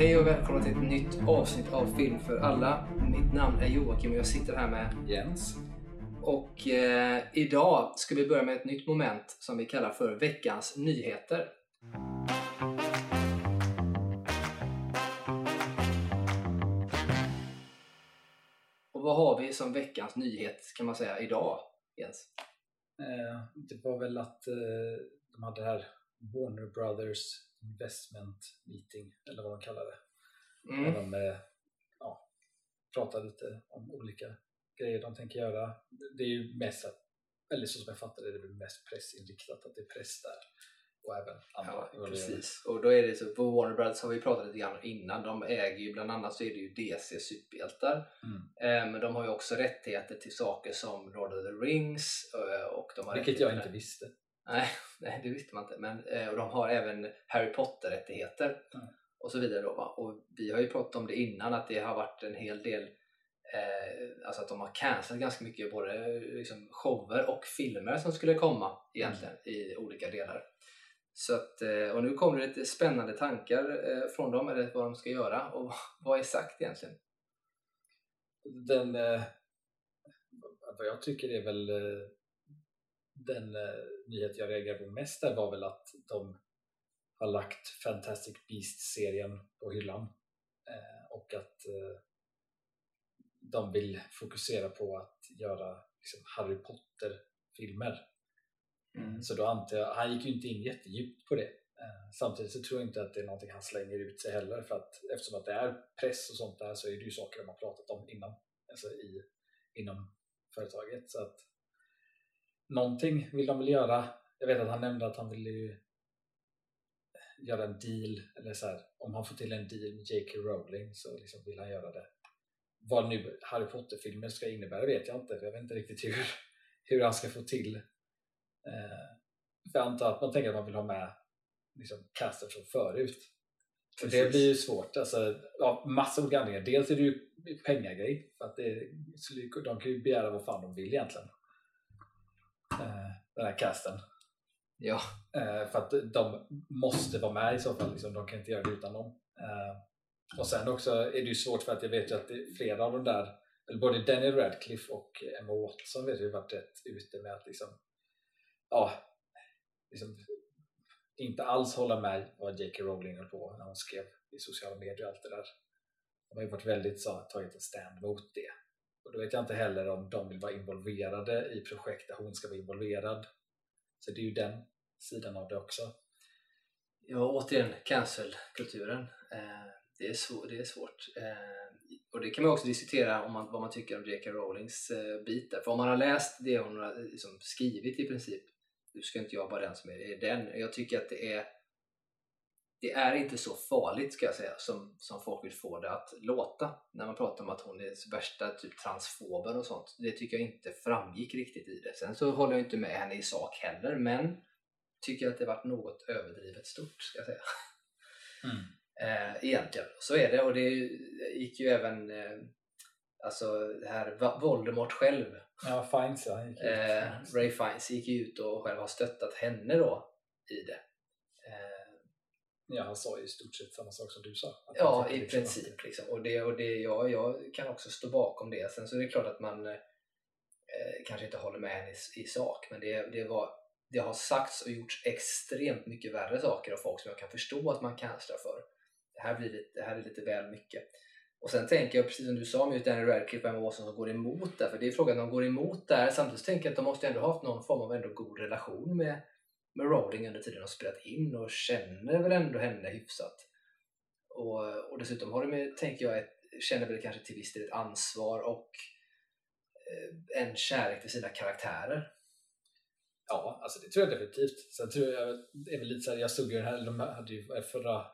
Hej och välkomna till ett nytt avsnitt av Film för alla. Mitt namn är Joakim och jag sitter här med Jens. och eh, idag ska vi börja med ett nytt moment som vi kallar för veckans nyheter. Och vad har vi som veckans nyhet kan man säga idag Jens? Eh, det var väl att eh, de hade det här Warner Brothers Investment Meeting, eller vad de kallar det. Där Mm. de eh, ja, pratar lite om olika grejer de tänker göra. Det är ju mest, eller så som jag fattar det, det är mest pressinriktat, att det är press där. Och även andra Ja, precis. Och då är det så, på Warner Brothers har vi pratat lite grann innan. De äger ju bland annat så är det ju DC superhjältar. Mm. Eh, Men de har ju också rättigheter till saker som Lord of the Rings eh, och de har Vilket jag inte visste. Nej, nej, det visste man inte. Men, eh, och de har även Harry Potter-rättigheter Mm. och så vidare. Då, va? Och vi har ju pratat om det innan att det har varit en hel del eh, alltså att de har cancellat ganska mycket både eh, liksom, shower och filmer som skulle komma egentligen i olika delar. Så att, eh, och nu kommer det lite spännande tankar från dem, eller vad de ska göra och vad är sagt egentligen? Den, vad jag tycker är väl den eh, nyhet jag reagerar på mest där var väl att de har lagt Fantastic Beasts-serien på hyllan eh, och att eh, de vill fokusera på att göra liksom, Harry Potter-filmer. Mm. Så då antar jag, han gick ju inte in jättedjupt på det. Samtidigt så tror jag inte att det är någonting han slänger ut sig heller för att eftersom att det är press och sånt där så är det ju saker de har pratat om innan. Alltså i, inom företaget. Så att någonting vill de väl göra. Jag vet att han nämnde att han ville ju göra en deal, eller så här, om han får till en deal med J.K. Rowling så liksom vill han göra det. Vad nu Harry Potter-filmer ska innebära vet jag inte, jag vet inte riktigt hur, hur han ska få till eh, för jag antar att man tänker att man vill ha med liksom, casten från förut. Och det blir ju svårt. Alltså, ja, massa olika anledningar. Dels är det ju pengagrej. För att det, de kan ju begära vad fan de vill egentligen. Den här casten. Ja, Eh, för att de måste vara med i så fall. Liksom, de kan inte göra det utan dem. Eh, och sen också är det ju svårt för att jag vet ju att flera av de där, eller både Daniel Radcliffe och Emma Watson vet ju varit rätt ute med att liksom, ja, liksom, inte alls hålla med vad J.K. Rowling höll på när hon skrev i sociala medier och allt det där. De har ju varit väldigt så, tagit en stand mot det. Och då vet jag inte heller om de vill vara involverade i projekt där hon ska vara involverad. Så det är ju den sidan av det också. Ja, återigen cancelkulturen. Eh, det, är svår, det är svårt. Eh, och det kan man också diskutera om man, vad man tycker om J.K. Rowlings eh, bit där. För om man har läst det hon har liksom, skrivit i princip, nu ska inte jag vara den som är, är den. Jag tycker att det är det är inte så farligt ska jag säga som, som folk vill få det att låta när man pratar om att hon är värsta typ transfoben och sånt. Det tycker jag inte framgick riktigt i det. Sen så håller jag inte med henne i sak heller men tycker att det varit något överdrivet stort ska jag säga. Eh, egentligen. Så är det och det gick ju även eh, alltså det här Voldemort själv, Ja, Fiennes ja. gick ut. eh, Ray Fiennes gick ju ut och själv har stöttat henne då i det. Ja, han sa i stort sett samma sak som du sa. Att ja, i liksom princip. Liksom. Och, det, och det, ja, jag kan också stå bakom det. Sen så är det klart att man eh, kanske inte håller med henne i, i sak men det, det, var, det har sagts och gjorts extremt mycket värre saker av folk som jag kan förstå att man cancelar för. Det här, blir lite, det här är lite väl mycket. Och sen tänker jag, precis som du sa med Daniel Radcliffe och Emma Watson som går emot där, för det är frågan de går emot där. Samtidigt tänker jag att de måste ändå ha haft någon form av ändå god relation med, med Rowling under tiden de spelat in och känner väl ändå henne hyfsat. Och, och dessutom har de, ju, tänker jag, ett, känner väl kanske till viss del ett ansvar och eh, en kärlek till sina karaktärer. Ja, alltså det tror jag definitivt. Sen tror jag, det är väl lite så här, jag såg ju den här, de hade ju förra,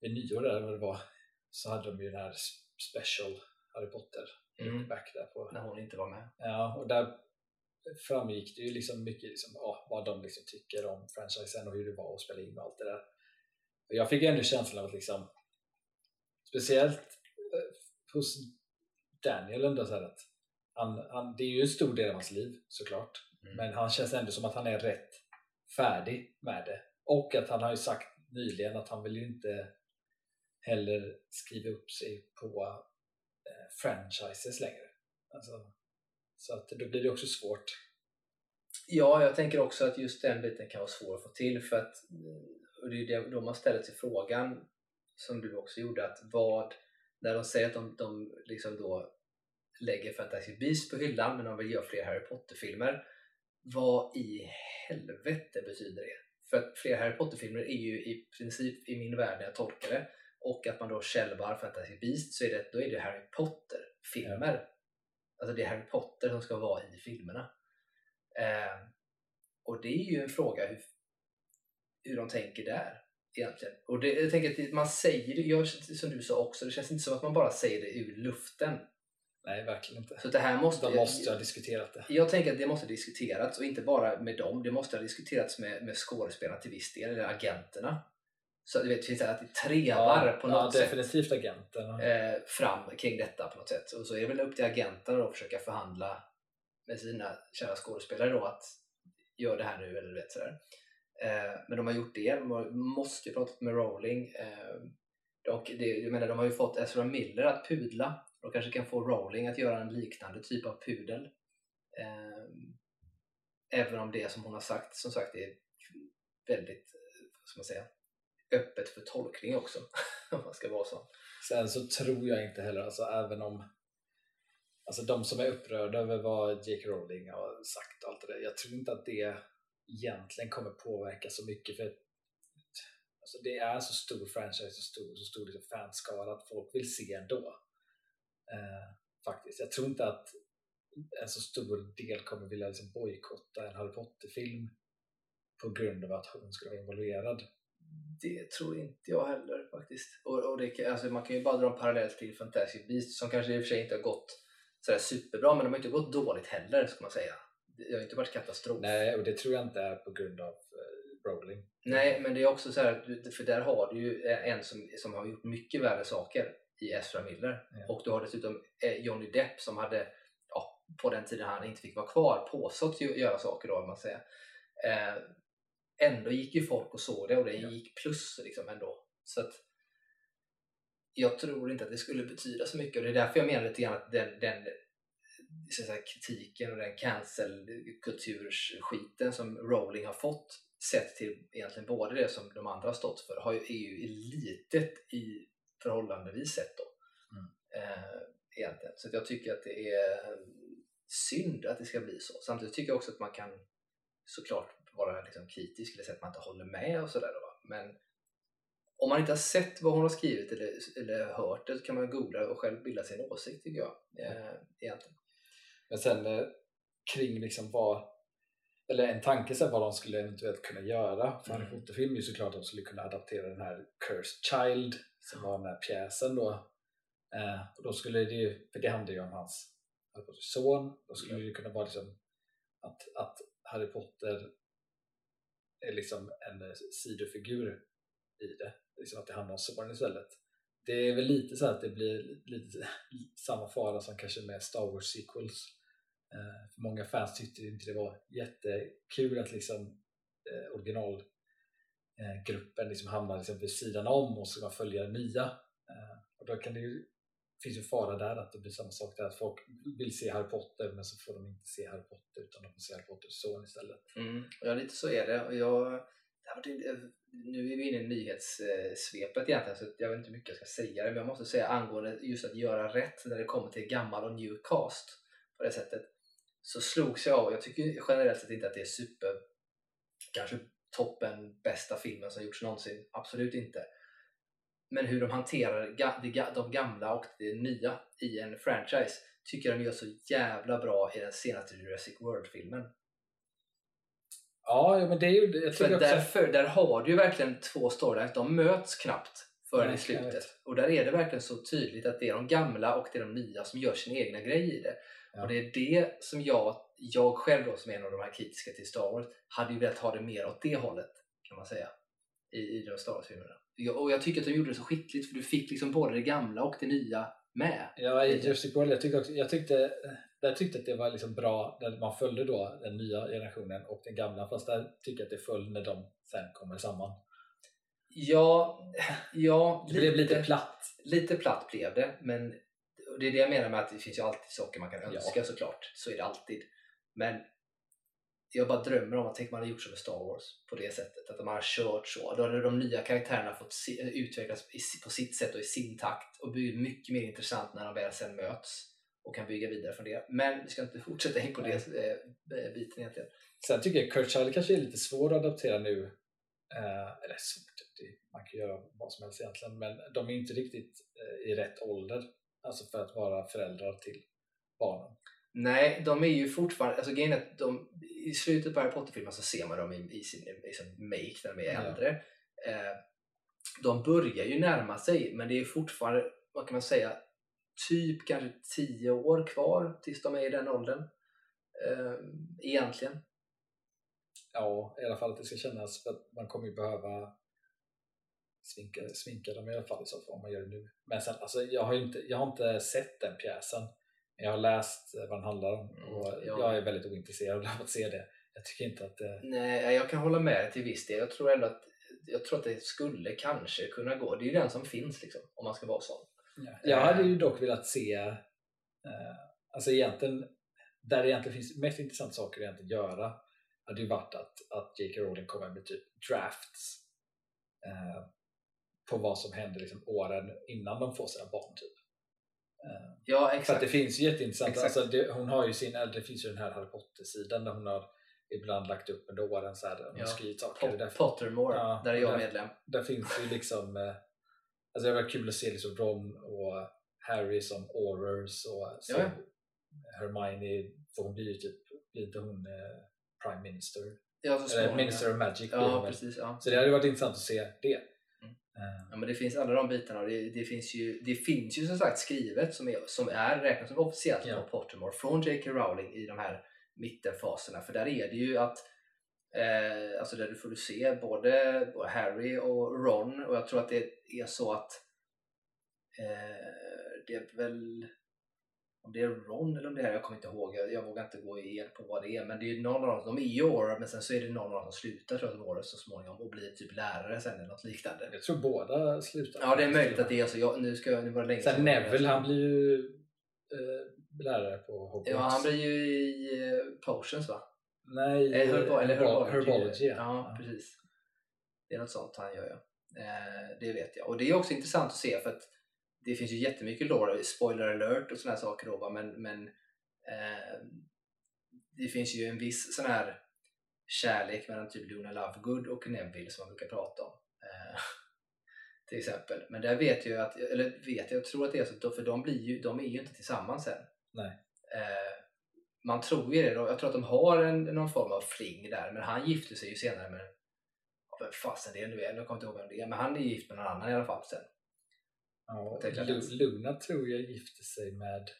vid nyår där vad det var, så hade de ju den här special Harry Potter Mm. back där på, När hon inte var med. ja, och där framgick det ju liksom mycket liksom, ja, vad de liksom tycker om franchisen och hur det var att spela in och allt det där. Och jag fick ändå känslan av att liksom, speciellt eh, hos Daniel ändå så att han, han, det är ju en stor del av hans liv såklart. Mm. Men han känns ändå som att han är rätt färdig med det. Och att han har ju sagt nyligen att han vill ju inte heller skriva upp sig på eh, franchises längre. Alltså, så att då blir det också svårt. Ja, jag tänker också att just den biten kan vara svår att få till för att och det är då man ställer sig frågan som du också gjorde att vad när de säger att de, de liksom då lägger Fantasy Beasts på hyllan men de vill göra fler Harry Potter-filmer vad i helvete betyder det? För att fler Harry Potter-filmer är ju i princip i min värld när jag tolkar det och att man då självar Fantasy Beasts så är det, då är det Harry Potter-filmer. Ja. Alltså det är Harry Potter som ska vara i filmerna. Eh, och det är ju en fråga hur, hur de tänker där egentligen. Och det, jag tänker att man säger det, som du sa också, det känns inte som att man bara säger det ur luften. Nej, verkligen inte. Så det här måste, De måste ha diskuterat det. Jag tänker att det måste ha diskuterats och inte bara med dem, det måste ha diskuterats med, med skådespelarna till viss del, eller agenterna. Så du vet, det finns alltid trevar ja, på något ja, definitivt sätt. agenterna. Eh, fram kring detta på något sätt. Och så är det väl upp till agenterna att försöka förhandla med sina kära skådespelare då att gör det här nu eller vet sådär. Eh, men de har gjort det. De måste ju pratat med Rowling. Eh, och det, jag menar, de har ju fått Ezra Miller att pudla. De kanske kan få Rowling att göra en liknande typ av pudel. Även om det som hon har sagt som sagt är väldigt, vad ska man säga, öppet för tolkning också. om man ska vara så. Sen så tror jag inte heller, alltså även om Alltså de som är upprörda över vad J.K. Rowling har sagt och allt det där, jag tror inte att det egentligen kommer påverka så mycket för alltså det är så stor franchise och stor, så stor liksom fanskara att folk vill se ändå. Eh, faktiskt. Jag tror inte att en så stor del kommer vilja liksom bojkotta en Harry Potter-film på grund av att hon skulle vara involverad. Det tror inte jag heller faktiskt. Och, och det, alltså man kan ju bara dra en parallell till Fantastic Beasts som kanske i och för sig inte har gått sådär superbra men de har inte gått dåligt heller ska man säga det har inte varit katastrof. Nej, och det tror jag inte är på grund av uh, Rowling. Nej, men det är också så här, för där har du ju en som, som har gjort mycket värre saker i Ezra Miller. Ja. Och du har dessutom eh, Johnny Depp som hade, ja, på den tiden han inte fick vara kvar, påstått göra saker då, man säger. Eh, ändå gick ju folk och såg det och det gick plus liksom ändå. Så att, jag tror inte att det skulle betyda så mycket och det är därför jag menar lite grann att den, den så säga, kritiken och den cancel-kultursskiten som Rowling har fått sett till egentligen både det som de andra har stått för har ju, är ju litet i förhållandevis sett då. Mm. Eh, egentligen. Så jag tycker att det är synd att det ska bli så. Samtidigt tycker jag också att man kan såklart vara liksom kritisk eller säga att man inte håller med och sådär. Men om man inte har sett vad hon har skrivit eller, eller hört det så kan man googla och själv bilda sin åsikt tycker jag. Eh, egentligen. Men sen eh, kring liksom vad eller en tanke så vad de skulle eventuellt kunna göra för Harry mm. Potter-film är ju såklart att de skulle kunna adaptera den här Cursed Child som var med pjäsen då. Eh, och då skulle det ju, för det handlar ju om hans Potters son, då skulle mm. det kunna vara liksom att, att Harry Potter liksom en eh, sidofigur i det. Liksom att det handlar om Soren istället det är väl lite så att det blir lite samma fara som kanske med Star Wars sequels. Eh, för många fans tyckte inte det var jättekul att liksom eh, originalgruppen eh, liksom hamnar liksom vid sidan om och ska följa det nya. Eh, och då kan det ju, finns ju fara där att det blir samma sak där att folk vill se Harry Potter men så får de inte se Harry Potter utan de får se Harry Potters son istället. Mm, ja, lite så är det. Och jag nu är vi inne i nyhetssvepet egentligen så jag vet inte hur mycket jag ska säga men jag måste säga angående just att göra rätt när det kommer till gammal och new cast på det sättet så slogs jag av, jag tycker generellt sett inte att det är super kanske toppen bästa filmen som gjorts någonsin, absolut inte men hur de hanterar de gamla och det nya i en franchise tycker jag de gör så jävla bra i den senaste Jurassic World-filmen Ja, men det är ju... Jag för därför, där har du ju verkligen två storylines. De möts knappt förrän i slutet. Och där är det verkligen så tydligt att det är de gamla och det är de nya som gör sin egna grej i det. Ja. Och det är det som jag, jag själv då som är en av de här kritiska till Star Wars, hade ju velat ha det mer åt det hållet kan man säga. I, i de Star Wars-filmerna. Och jag tycker att de gjorde det så skickligt för du fick liksom både det gamla och det nya med. Ja, i Jurassic World, jag tyckte, också, jag tyckte där tyckte att det var liksom bra när man följde då den nya generationen och den gamla fast där tycker jag att det föll när de sen kommer samman. Ja, ja Det blev lite platt. lite platt blev det, men det är det jag menar med att det finns ju alltid saker man kan Ja. önska såklart. Så är det alltid. Men jag bara drömmer om att tänk man hade gjort så med Star Wars på det sättet. Att man har kört så. Då hade de nya karaktärerna fått utvecklas på sitt sätt och i sin takt och blivit mycket mer intressant när de väl sen möts och kan bygga vidare från det. Men vi ska inte fortsätta in på det eh, biten egentligen. Sen tycker jag Kurt Charlie kanske är lite svår att adaptera nu. Eh, eller svårt, man kan göra vad som helst egentligen. Men de är inte riktigt eh, i rätt ålder. Alltså för att vara föräldrar till barnen. Nej, de är ju fortfarande, alltså grejen är att de, i slutet på Harry Potter-filmen så ser man dem i, i sin i sin make när de är äldre. Eh, de börjar ju närma sig, men det är fortfarande, vad kan man säga, typ kanske 10 år kvar tills de är i den åldern. Eh, egentligen. Ja, i alla fall att det ska kännas för att man kommer ju behöva sminka, sminka dem i alla fall så om man gör det nu. Men sen, alltså, jag, har inte, jag har inte sett den pjäsen. Jag har läst eh, vad den handlar om och Mm, ja. jag är väldigt ointresserad av att se det. Jag tycker inte att det... Nej, jag kan hålla med till viss del. Jag tror ändå att, jag tror att det skulle kanske kunna gå. Det är ju den som finns liksom, om man ska vara sån. Jag hade ju dock velat se, eh, alltså egentligen, där det egentligen finns mest intressanta saker att egentligen göra hade ju varit att, att J.K. Rowling kommer med typ drafts eh, på vad som händer liksom åren innan de får sina barn. Typ. Eh, Ja, för att exakt. det finns ju jätteintressant, Exakt. alltså det, hon har ju sin, det finns ju den här Harry Potter-sidan där hon har ibland lagt upp under åren så här, hon Ja. skrivit saker. Där, Pottermore, Ja, där är jag där- medlem. där finns ju liksom eh, Alltså det var kul att se liksom Ron och Harry som Aurors och så Ja. Hermione, för hon blir ju typ, blir inte hon eh, Prime Minister? Ja, Eller Minister of Magic Ja, precis. Ja. Så det hade varit intressant att se det. Eh, Ja, men det finns alla de bitarna det, det, finns ju, det finns ju som sagt skrivet som är, som är räknat som officiellt Ja. på Pottermore från J.K. Rowling i de här mittenfaserna. För där är det ju att eh, alltså där du får du se både, både Harry och Ron och jag tror att det är så att eh, det är väl om det är Ron eller om det är, jag kommer inte ihåg, jag, jag vågar inte gå igen på vad det är men det är någon av dem, de är ju Auror men sen så är det någon av dem som slutar tror jag som så småningom och blir typ lärare sen eller något liknande. jag tror båda slutar. Ja, det är möjligt att det är så. Jag, nu, ska jag, nu var det länge Sen. Neville, han blir ju eh, lärare på Hogwarts. Ja, han blir ju i uh, Potions va? Nej, Eh, herba, eller herbal- herbology. ja. Ja. precis. Det är något sånt han gör ja. Eh, det vet jag. Och det är också intressant att se för att det finns ju jättemycket lore, spoiler alert och här saker då va? men, men eh, det finns ju en viss sån här kärlek mellan typ Luna Lovegood och Neville som man brukar prata om. Eh, till exempel. Men där vet jag att, eller vet jag, jag tror att det är så, för de, blir ju, de är ju inte tillsammans sen. Nej. Eh, man tror ju det, jag tror att de har en, någon form av fling där, men han gifte sig ju senare med, vem fasen det nu är, jag kommer inte ihåg vem det är, men han är gift med någon annan i alla fall sen. Ja, Luna tror jag gifte sig med...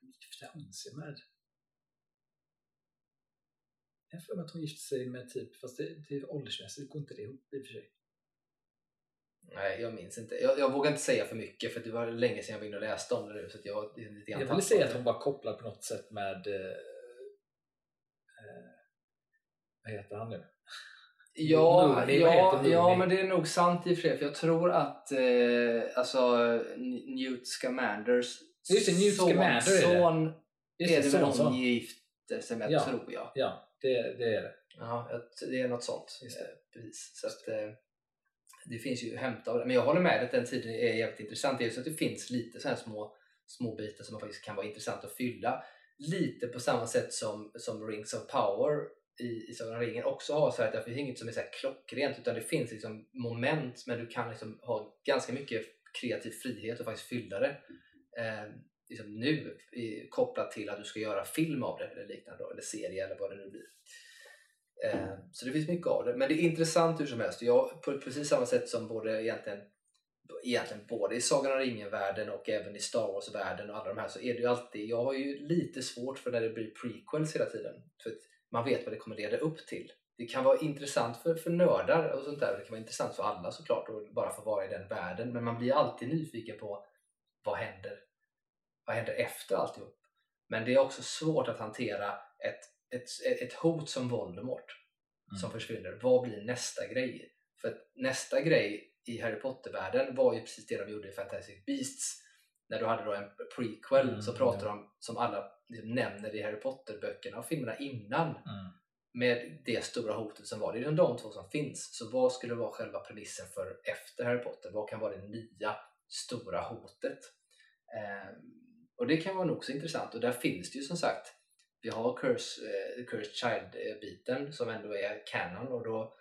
Gifte hon sig med? Jag för mig att hon gifte sig med typ, fast det, det åldersmässigt går inte det ihop i och för sig. Nej, jag minns inte. Jag, jag vågar inte säga för mycket för det var länge sedan jag var inne och läste om det nu så att jag det lite Jag vill tappat säga att hon var kopplad på något sätt med... Eh, eh, vad heter han nu? Ja, ja, ja, men det är nog sant i och för sig. För jag tror att eh, alltså, Newt Scamanders Just det, Newt son, Scamander är det. son är det väl son, hon son. gifte sig med, Ja. tror jag. Ja, det, det är det. Ja, det är något sånt. Precis. Så att, eh, det finns ju att hämta. Men jag håller med att den tiden är jävligt intressant. Det är så att det finns lite så här små, små bitar som faktiskt kan vara intressant att fylla. Lite på samma sätt som, som Rings of Power i, i Sagan om ringen också har så här att det finns inget som är så här klockrent utan det finns liksom moment men du kan liksom ha ganska mycket kreativ frihet och faktiskt fylla det. Eh, liksom nu i, kopplat till att du ska göra film av det eller liknande eller serie eller vad det nu blir. Eh, så det finns mycket av det. Men det är intressant hur som helst. Jag, på precis samma sätt som både egentligen, egentligen både i Sagan om ringen-världen och även i Star Wars-världen och alla de här så är det ju alltid, jag har ju lite svårt för när det blir prequels hela tiden. För att man vet vad det kommer leda upp till. Det kan vara intressant för, för nördar och sånt där. Det kan vara intressant för alla såklart och bara få vara i den världen. Men man blir alltid nyfiken på vad händer, vad händer efter alltihop. Men det är också svårt att hantera ett, ett, ett hot som Voldemort Mm. som försvinner. Vad blir nästa grej? För att nästa grej i Harry Potter-världen var ju precis det de gjorde i Fantastic Beasts. När du hade då en prequel Mm, så pratade de, som alla nämner i Harry Potter-böckerna och filmerna innan, Mm. med det stora hotet som var. Det är ju de två som finns. Så vad skulle vara själva premissen för efter Harry Potter? Vad kan vara det nya stora hotet? Eh, och det kan vara nog så intressant. Och där finns det ju som sagt, vi har Curse, eh, Cursed Child-biten som ändå är canon och då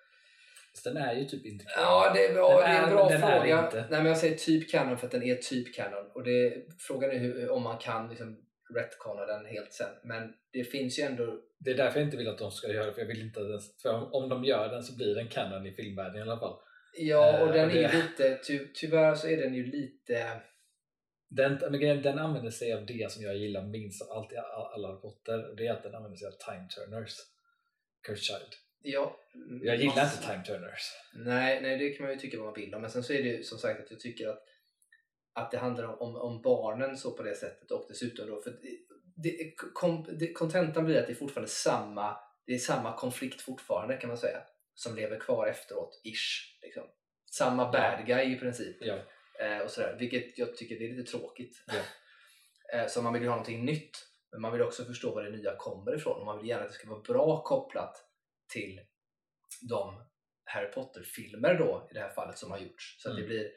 den är ju typ inte Ja, det, ja, Den det är en bra fråga. Nej, men jag säger typ canon för att den är typ canon. Och det, frågan är hur, om man kan liksom retconna den helt sen. Men det finns ju ändå... Det är därför jag inte vill att de ska göra det, för jag vill inte att den, för om, de gör den så blir den canon i filmvärlden i alla fall. Ja, och Eh, den är ju lite... Ty, tyvärr så är den ju lite... Den, men den använder sig av det som jag gillar minst av allt i all- alla och det är att den använder sig av time turners. Cursed Child. Ja, Jag gillar massa- inte time turners. Nej, nej, det kan man ju tycka vad man vill om. Men sen så är det ju som sagt att jag tycker att, att det handlar om, om, barnen så på det sättet och dessutom då för det- det, kontentan blir att det är fortfarande samma, det är samma konflikt fortfarande kan man säga som lever kvar efteråt, ish. Liksom. Samma bad guy i princip. Ja. Eh, och sådär, vilket jag tycker det är lite tråkigt. Ja. eh, så man vill ju ha någonting nytt. Men man vill också förstå var det nya kommer ifrån och man vill gärna att det ska vara bra kopplat till de Harry Potter-filmer då i det här fallet som har gjorts. Så att det Mm. blir,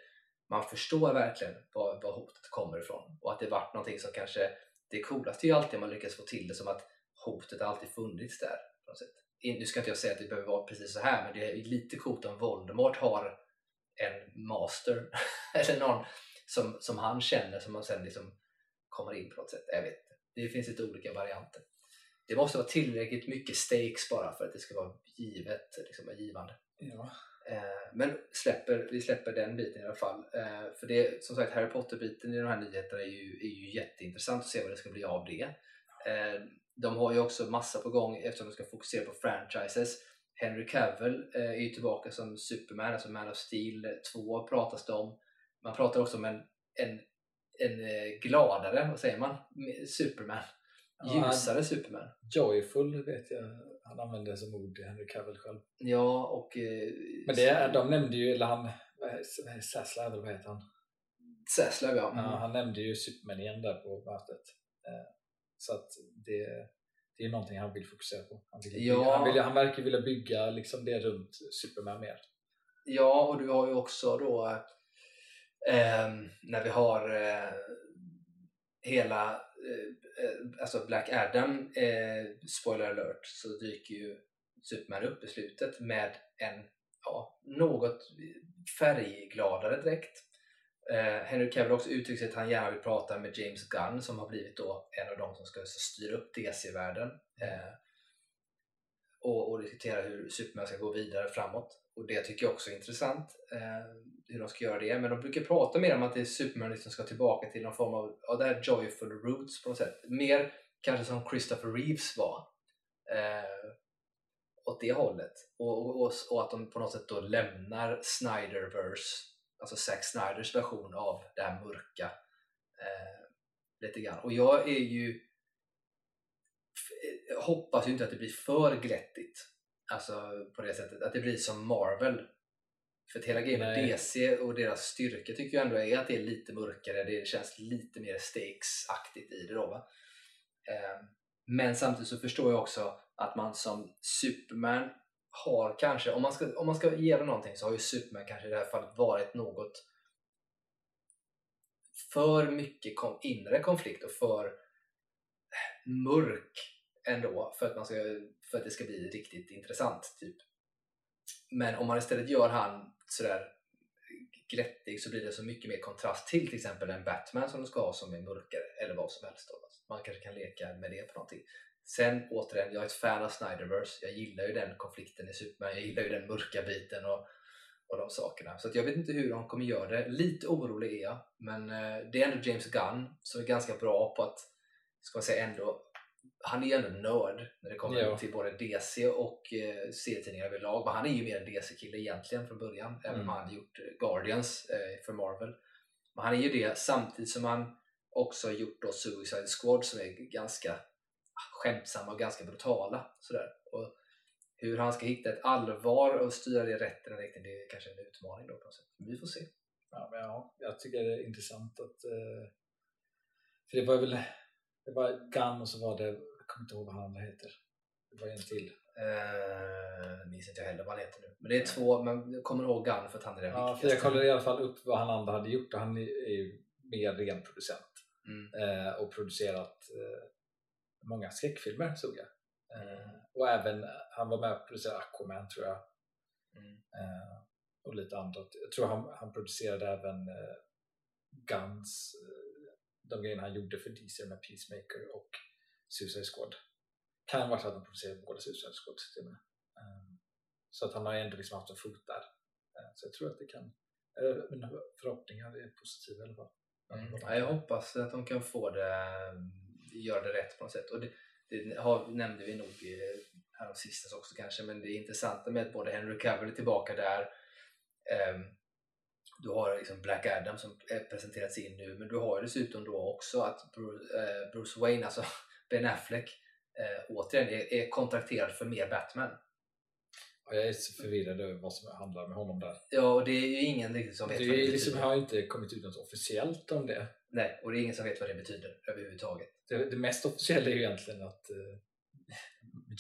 man förstår verkligen var, var hotet kommer ifrån och att det varit någonting som kanske, det coolaste är ju alltid om man lyckas få till det som att hotet alltid funnits där. På något sätt. Nu ska inte jag säga att det behöver vara precis så här men det är lite coolt om Voldemort har en master eller någon som, som han känner som man sen liksom kommer in på något sätt. Jag vet inte. Det finns lite olika varianter. Det måste vara tillräckligt mycket stakes bara för att det ska vara givet, liksom givande. Ja. Eh, Men släpper, vi släpper den biten i alla fall. Eh, För det, som sagt, Harry Potter-biten i de här nyheterna är ju, är ju jätteintressant att se vad det ska bli av det. Eh, De har ju också massa på gång eftersom de ska fokusera på franchises. Henry Cavill är ju tillbaka som Superman, alltså Man of Steel 2 pratas det om. Man pratar också om en, en, en gladare, vad säger man, Superman. Ja, Ljusare Superman. Joyful vet jag han använde som ord Henry Cavill själv. Ja, och... eh, Men det, är- de nämnde ju, eller han, Zaslav eller vad heter han? Zaslav, ja. Ja, han nämnde ju Superman igen där på mötet. Eh, Så att det, det är någonting han vill fokusera på. Han, vill, Ja. han, vill, han verkar vilja bygga liksom det runt Superman mer. Ja, och du har ju också då ehm, när vi har eh, hela eh, eh, Eh, alltså Black Adam, eh, spoiler alert, så dyker ju Superman upp i slutet med en ja, något färggladare dräkt. Eh, Henry Cavill också uttryckt att han gärna vill prata med James Gunn som har blivit då en av de som ska styra upp DC-världen eh, och, och diskutera hur Superman ska gå vidare framåt. Och det tycker jag också är intressant, eh, hur de ska göra det. Men de brukar prata mer om att det är Superman som ska tillbaka till någon form av, ja, det här joyful roots på något sätt. Mer kanske som Christopher Reeves var. Eh, åt det hållet. Och, och, och, och att de på något sätt då lämnar Snyderverse, alltså Zack Snyders version av det här mörka eh, lite grann. Och jag är ju eh, hoppas ju inte att det blir för glättigt. Alltså på det sättet, att det blir som Marvel. För hela grejen med. DC och deras styrka tycker jag ändå är att det är lite mörkare, det känns lite mer stakes-aktigt i det då. Va? Eh, Men samtidigt så förstår jag också att man som Superman har kanske, om man ska, om man ska ge det någonting så har ju Superman kanske i det här fallet varit något för mycket kom, inre konflikt och för mörk ändå för att, man ska, för att det ska bli riktigt intressant. typ. Men om man istället gör han sådär glättig så blir det så mycket mer kontrast till till exempel en Batman som du ska ha som är mörkare eller vad som helst. Då. Alltså, man kanske kan leka med det på någonting. Sen återigen, jag är ett fan av Snyderverse. Jag gillar ju den konflikten i Superman. Jag gillar ju den mörka biten och, och de sakerna. Så att jag vet inte hur de kommer göra det. Lite orolig är jag. Men eh, det är ändå James Gunn som är ganska bra på att, ska man säga ändå, han är ju ändå nörd när det kommer Ja. till både DC och eh, serietidningar överlag. Men han är ju mer en DC-kille egentligen från början. Även om Mm. han gjort eh, Guardians eh, för Marvel. Men han är ju det samtidigt som han också har gjort då Suicide Squad som är ganska skämtsamma och ganska brutala. Sådär. Och hur han ska hitta ett allvar och styra det rätt i den riktningen, det är kanske en utmaning då på något sätt. Vi får se. Ja, men ja, jag tycker det är intressant att... Eh, för det var väl... Det var Gunn och så var det... Jag kommer inte ihåg vad han andra heter. Det var en till. Uh, minns inte jag heller vad han heter nu. Men det är två, men jag kommer ihåg Gunn för att han är den ja. För jag kollade i alla fall upp vad han andra hade gjort och han är ju mer ren producent. Mm. Eh, och producerat eh, många skräckfilmer såg jag. Eh, och även, han var med och producerade Aquaman tror jag. Mm. Eh, och lite annat. Jag tror han, han producerade även eh, Guns, eh, de grejerna han gjorde för DC med Peacemaker och Suicide Squad. Kan vara så att han producerade båda Suicide Squad till och med. Eh, så att han har ändå liksom haft en fot där. Eh, så jag tror att det kan, eller mina förhoppningar är positiva i alla fall. Mm. Ja, jag hoppas att de kan få det, göra det rätt på något sätt. Och det, det har, nämnde vi nog eh, här sistens också kanske, men det är intressant med att både Henry Cavill är tillbaka där. Um, du har liksom Black Adam som presenterats in nu, men du har dessutom då också att Bruce, uh, Bruce Wayne, alltså Ben Affleck, uh, återigen är, är kontrakterad för mer Batman. Ja, jag är så förvirrad över vad som handlar med honom där. Ja, och det är ju ingen riktigt som vet det vad det liksom, betyder. har inte kommit ut något officiellt om det. Nej, och det är ingen som vet vad det betyder överhuvudtaget. Det, det mest officiella är ju egentligen att uh,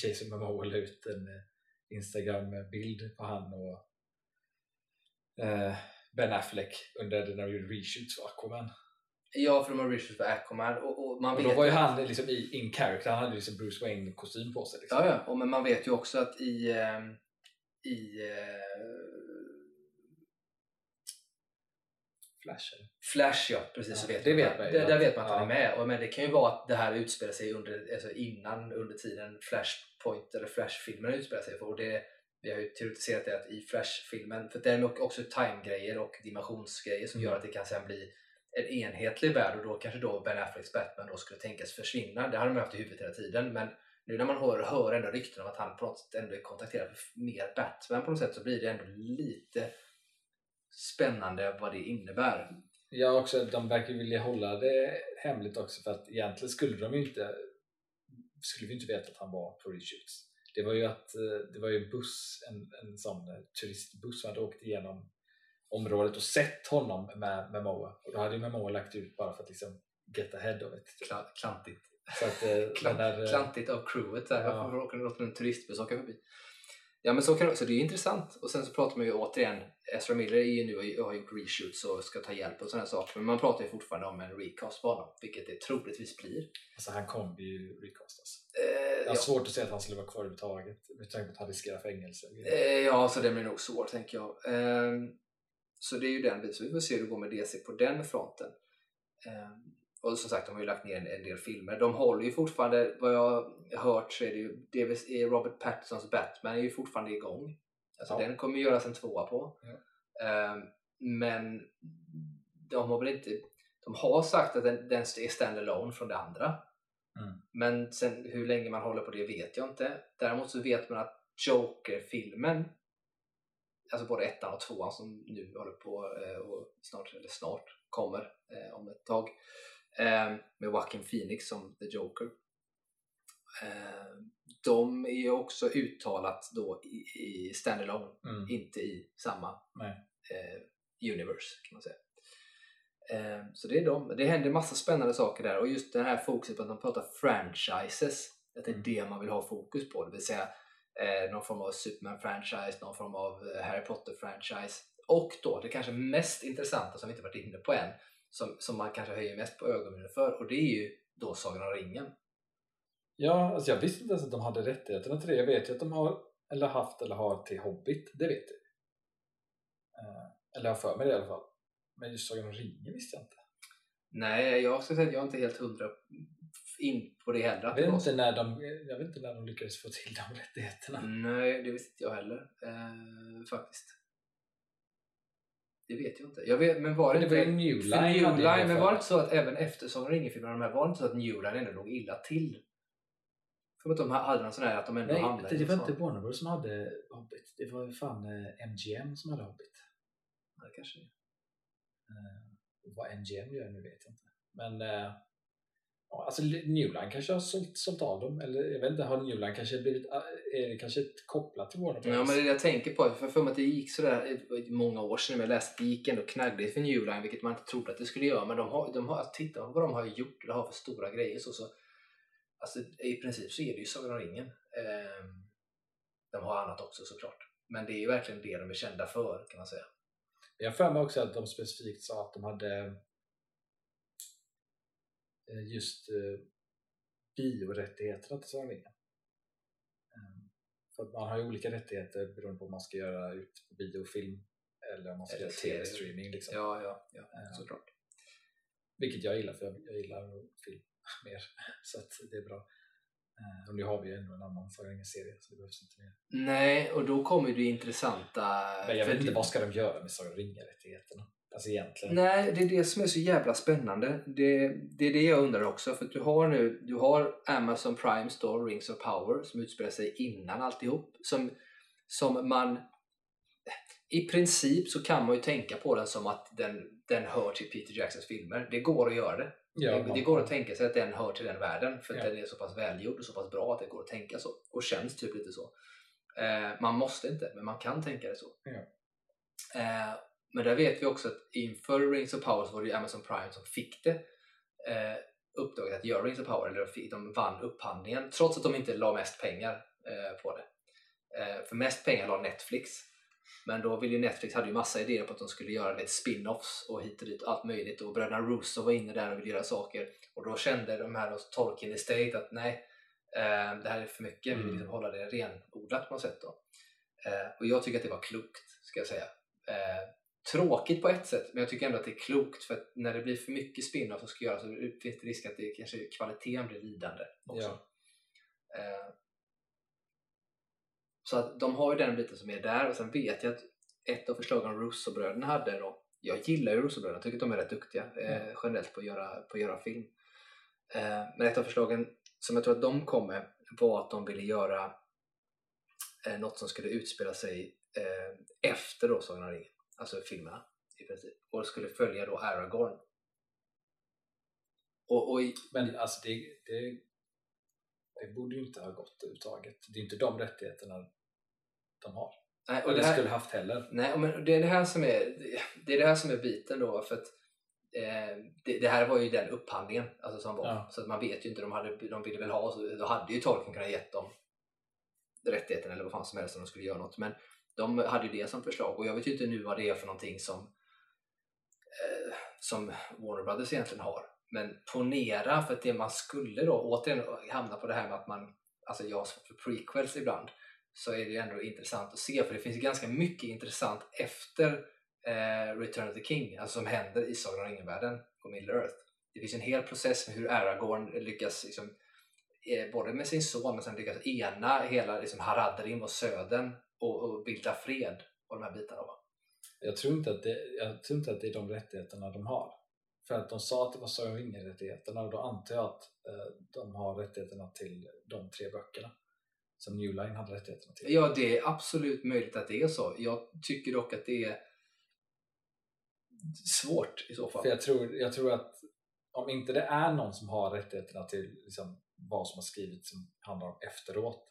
Jason Momoa la ut en uh, Instagram-bild på han och uh, Ben Affleck under när de gjorde reshoots för Aquaman. Ja, för de har reshoots för Aquaman och, och man Och vet då var ju han liksom i in character, han hade liksom Bruce Wayne-kostym på sig. Liksom. Ja, ja. Och, men man vet ju också att i, ehm, i eh, Flash. Flash, ja precis, så Ja, vet det man, vet man där, ja. där vet man att han är med. Och, men det kan ju vara att det här utspelar sig under, alltså innan, under tiden Flashpoint eller Flash-filmen utspelar sig. För, och det, vi har ju teoretiserat det att i Flash-filmen, för det är också time-grejer och dimensionsgrejer som Mm. gör att det kan sen bli en enhetlig värld och då kanske då Ben Afflecks Batman då skulle tänkas försvinna. Det har de haft i huvudet hela tiden men nu när man hör, hör ändå rykten om att han på något sätt ändå är kontakterad för mer Batman på något sätt så blir det ändå lite spännande vad det innebär. Ja, också de verkar vilja hålla det hemligt också för att egentligen skulle de ju inte skulle vi inte veta att han var på reshoots. Det var ju att eh, det var ju en buss, en, en sån eh, turistbuss som hade åkt igenom området och sett honom med, med Moa och då hade ju Moa lagt ut bara för att liksom get ahead of it. Kla- Klantigt. Så att eh, Klant, där, klantigt av crewet där. Ja. Varför det låta en turistbuss åka förbi? Ja men så kan det Så det är intressant. Och sen så pratar man ju återigen, Ezra Miller är ju nu och har gjort reshoots och ska ta hjälp och sådana saker. Men man pratar ju fortfarande om en recast på honom, vilket det troligtvis blir. alltså, han kommer ju recastas. Eh, Jag har ja. svårt att se att han skulle vara kvar överhuvudtaget med tanke på att han riskerar fängelse. Eh, ja, så det blir nog svårt tänker jag. Ehm, så det är ju den biten. Så vi får se hur det går med DC på den fronten. Ehm, och som sagt, de har ju lagt ner en, en del filmer. De håller ju fortfarande, vad jag har hört så är det ju, det är Robert Pattinsons Batman är ju fortfarande igång. Alltså Ja. den kommer ju göras en tvåa på. Ja. Ehm, men de har väl inte, de har sagt att den, den är standalone från det andra. Mm. Men sen hur länge man håller på det vet jag inte. Däremot så vet man att Joker-filmen, alltså både ettan och tvåan som nu håller på eh, och snart, eller snart kommer eh, om ett tag, eh, med Joaquin Phoenix som The Joker. Eh, de är ju också uttalat då i, i standalone, Mm. inte i samma eh, universe kan man säga. Eh, så det är de. Det händer massa spännande saker där och just det här fokuset på att man pratar franchises, att det är Mm. det man vill ha fokus på. Det vill säga eh, någon form av Superman-franchise, någon form av eh, Harry Potter-franchise och då det kanske mest intressanta som vi inte varit inne på än, som, som man kanske höjer mest på ögonen för och det är ju då Sagan om ringen. Ja, alltså jag visste inte ens att de hade rättigheterna till det. Jag vet ju att de har, eller haft eller har till Hobbit, det vet jag. Eh, eller har för mig det i alla fall. Men just Sagan om ringen visste jag inte. Nej, jag ska säga att jag är inte helt hundra in på det heller. Jag vet inte när de, jag vet inte när de lyckades få till de rättigheterna. Nej, det visste inte jag heller eh, faktiskt. Det vet jag inte. Jag vet, men var det, Men det var inte... ju New Line New Line, men var det inte så att även efter Sagan ringen-filmerna, de här, var det inte så att New Line ändå låg illa till? För att de hade någon sån här att de ändå Nej, hamnade det var inte Warner Bros som hade Hobbit. Det var fan eh, MGM som hade Hobbit. Ja, det kanske. Eh, och vad MGM gör nu vet jag inte. Men eh, Ja, alltså Newline kanske har sålt, sålt av dem, eller jag vet inte, har Newline kanske blivit, är det kanske kopplat till Warner Ja, men det jag tänker på. För för mig att det gick sådär många år sedan, men jag läste att det gick ändå knaggligt för Newline, vilket man inte trodde att det skulle göra. Men de har, de har, titta på vad de har gjort, de har för stora grejer. Så, så, alltså, I princip så är det ju Sagan om ringen. Eh, de har annat också såklart. Men det är ju verkligen det de är kända för, kan man säga. Jag har för mig också att de specifikt sa att de hade just eh, biorättigheterna till Sagan ringen. Ehm, för man har ju olika rättigheter beroende på om man ska göra ut på biofilm eller om man ska eller göra tv-streaming. Liksom. Ja, ja, ja ehm, såklart. Vilket jag gillar, för jag, gillar film mer. Så att det är bra. Ehm, och nu har vi ju ändå en annan Sagan ringen-serie så det behövs inte mer. Nej, och då kommer det intressanta... Men jag vet inte, vad ska de göra med Sagan ringen-rättigheterna? Alltså egentligen. Nej, det är det som är så jävla spännande. Det, det är det jag undrar också. För du har nu du har Amazon Prime Store Rings of Power som utspelar sig innan alltihop. Som, som man... I princip så kan man ju tänka på den som att den, den hör till Peter Jacksons filmer. Det går att göra det. Ja, det, det, går att tänka sig att den hör till den världen för att ja. den är så pass välgjord och så pass bra att det går att tänka så. Och känns typ lite så. Eh, man måste inte, men man kan tänka det så. Ja. Eh, men där vet vi också att inför Rings of Power så var det Amazon Prime som fick det eh, uppdraget att göra Rings of Power, eller de vann upphandlingen trots att de inte la mest pengar eh, på det. Eh, för mest pengar la Netflix. Men då ville ju Netflix hade ju massa idéer på att de skulle göra lite spin-offs och hit och dit allt möjligt och bröderna Russo var inne där och ville göra saker och då kände de här Tolkien Estate att nej, eh, det här är för mycket, mm. vi vill liksom hålla det renodlat på något sätt då. Eh, och jag tycker att det var klokt, ska jag säga. Eh, tråkigt på ett sätt, men jag tycker ändå att det är klokt för att när det blir för mycket spin-off som ska göras så finns det risk att det kanske kvaliteten blir lidande också. Ja. Eh, så att de har ju den biten som är där och sen vet jag att ett av förslagen Russo-bröderna hade då, jag gillar ju Russo-bröderna, tycker att de är rätt duktiga mm. generellt på att göra, på att göra film. Eh, men ett av förslagen som jag tror att de kom med var att de ville göra eh, något som skulle utspela sig eh, efter då Sagan om ringen alltså filmerna i princip, och skulle följa då Aragorn. Och, och i, Men alltså det, det, det borde ju inte ha gått överhuvudtaget. Det är inte de rättigheterna de har. Nej, och det här, skulle haft heller. Nej, men det är det här som är, det är det här som är biten då för att eh, det, det, här var ju den upphandlingen alltså, som var. Ja. Så att man vet ju inte, de, hade, de ville väl ha, så, då hade ju Tolkien kunnat gett dem rättigheten eller vad fan som helst om de skulle göra något. Men de hade ju det som förslag och jag vet ju inte nu vad det är för någonting som, eh, som Warner Brothers egentligen har. Men ponera för att det man skulle då återigen hamna på det här med att man, alltså jag som för prequels ibland, så är det ju ändå intressant att se för det finns ganska mycket intressant efter eh, Return of the King, alltså som händer i Sagan om ringen-världen på Middle Earth. Det finns en hel process med hur Aragorn lyckas liksom, eh, både med sin son men sen lyckas ena hela liksom, Haradrim och södern och, och bilda fred och de här bitarna. Va? Jag tror, inte att det, jag tror inte att det är de rättigheterna de har. För att de sa att det var Sagan rättigheterna och då antar jag att eh, de har rättigheterna till de tre böckerna som New Line hade rättigheterna till. Ja, det är absolut möjligt att det är så. Jag tycker dock att det är svårt i så fall. För jag tror, jag tror att om inte det är någon som har rättigheterna till liksom, vad som har skrivits som handlar om efteråt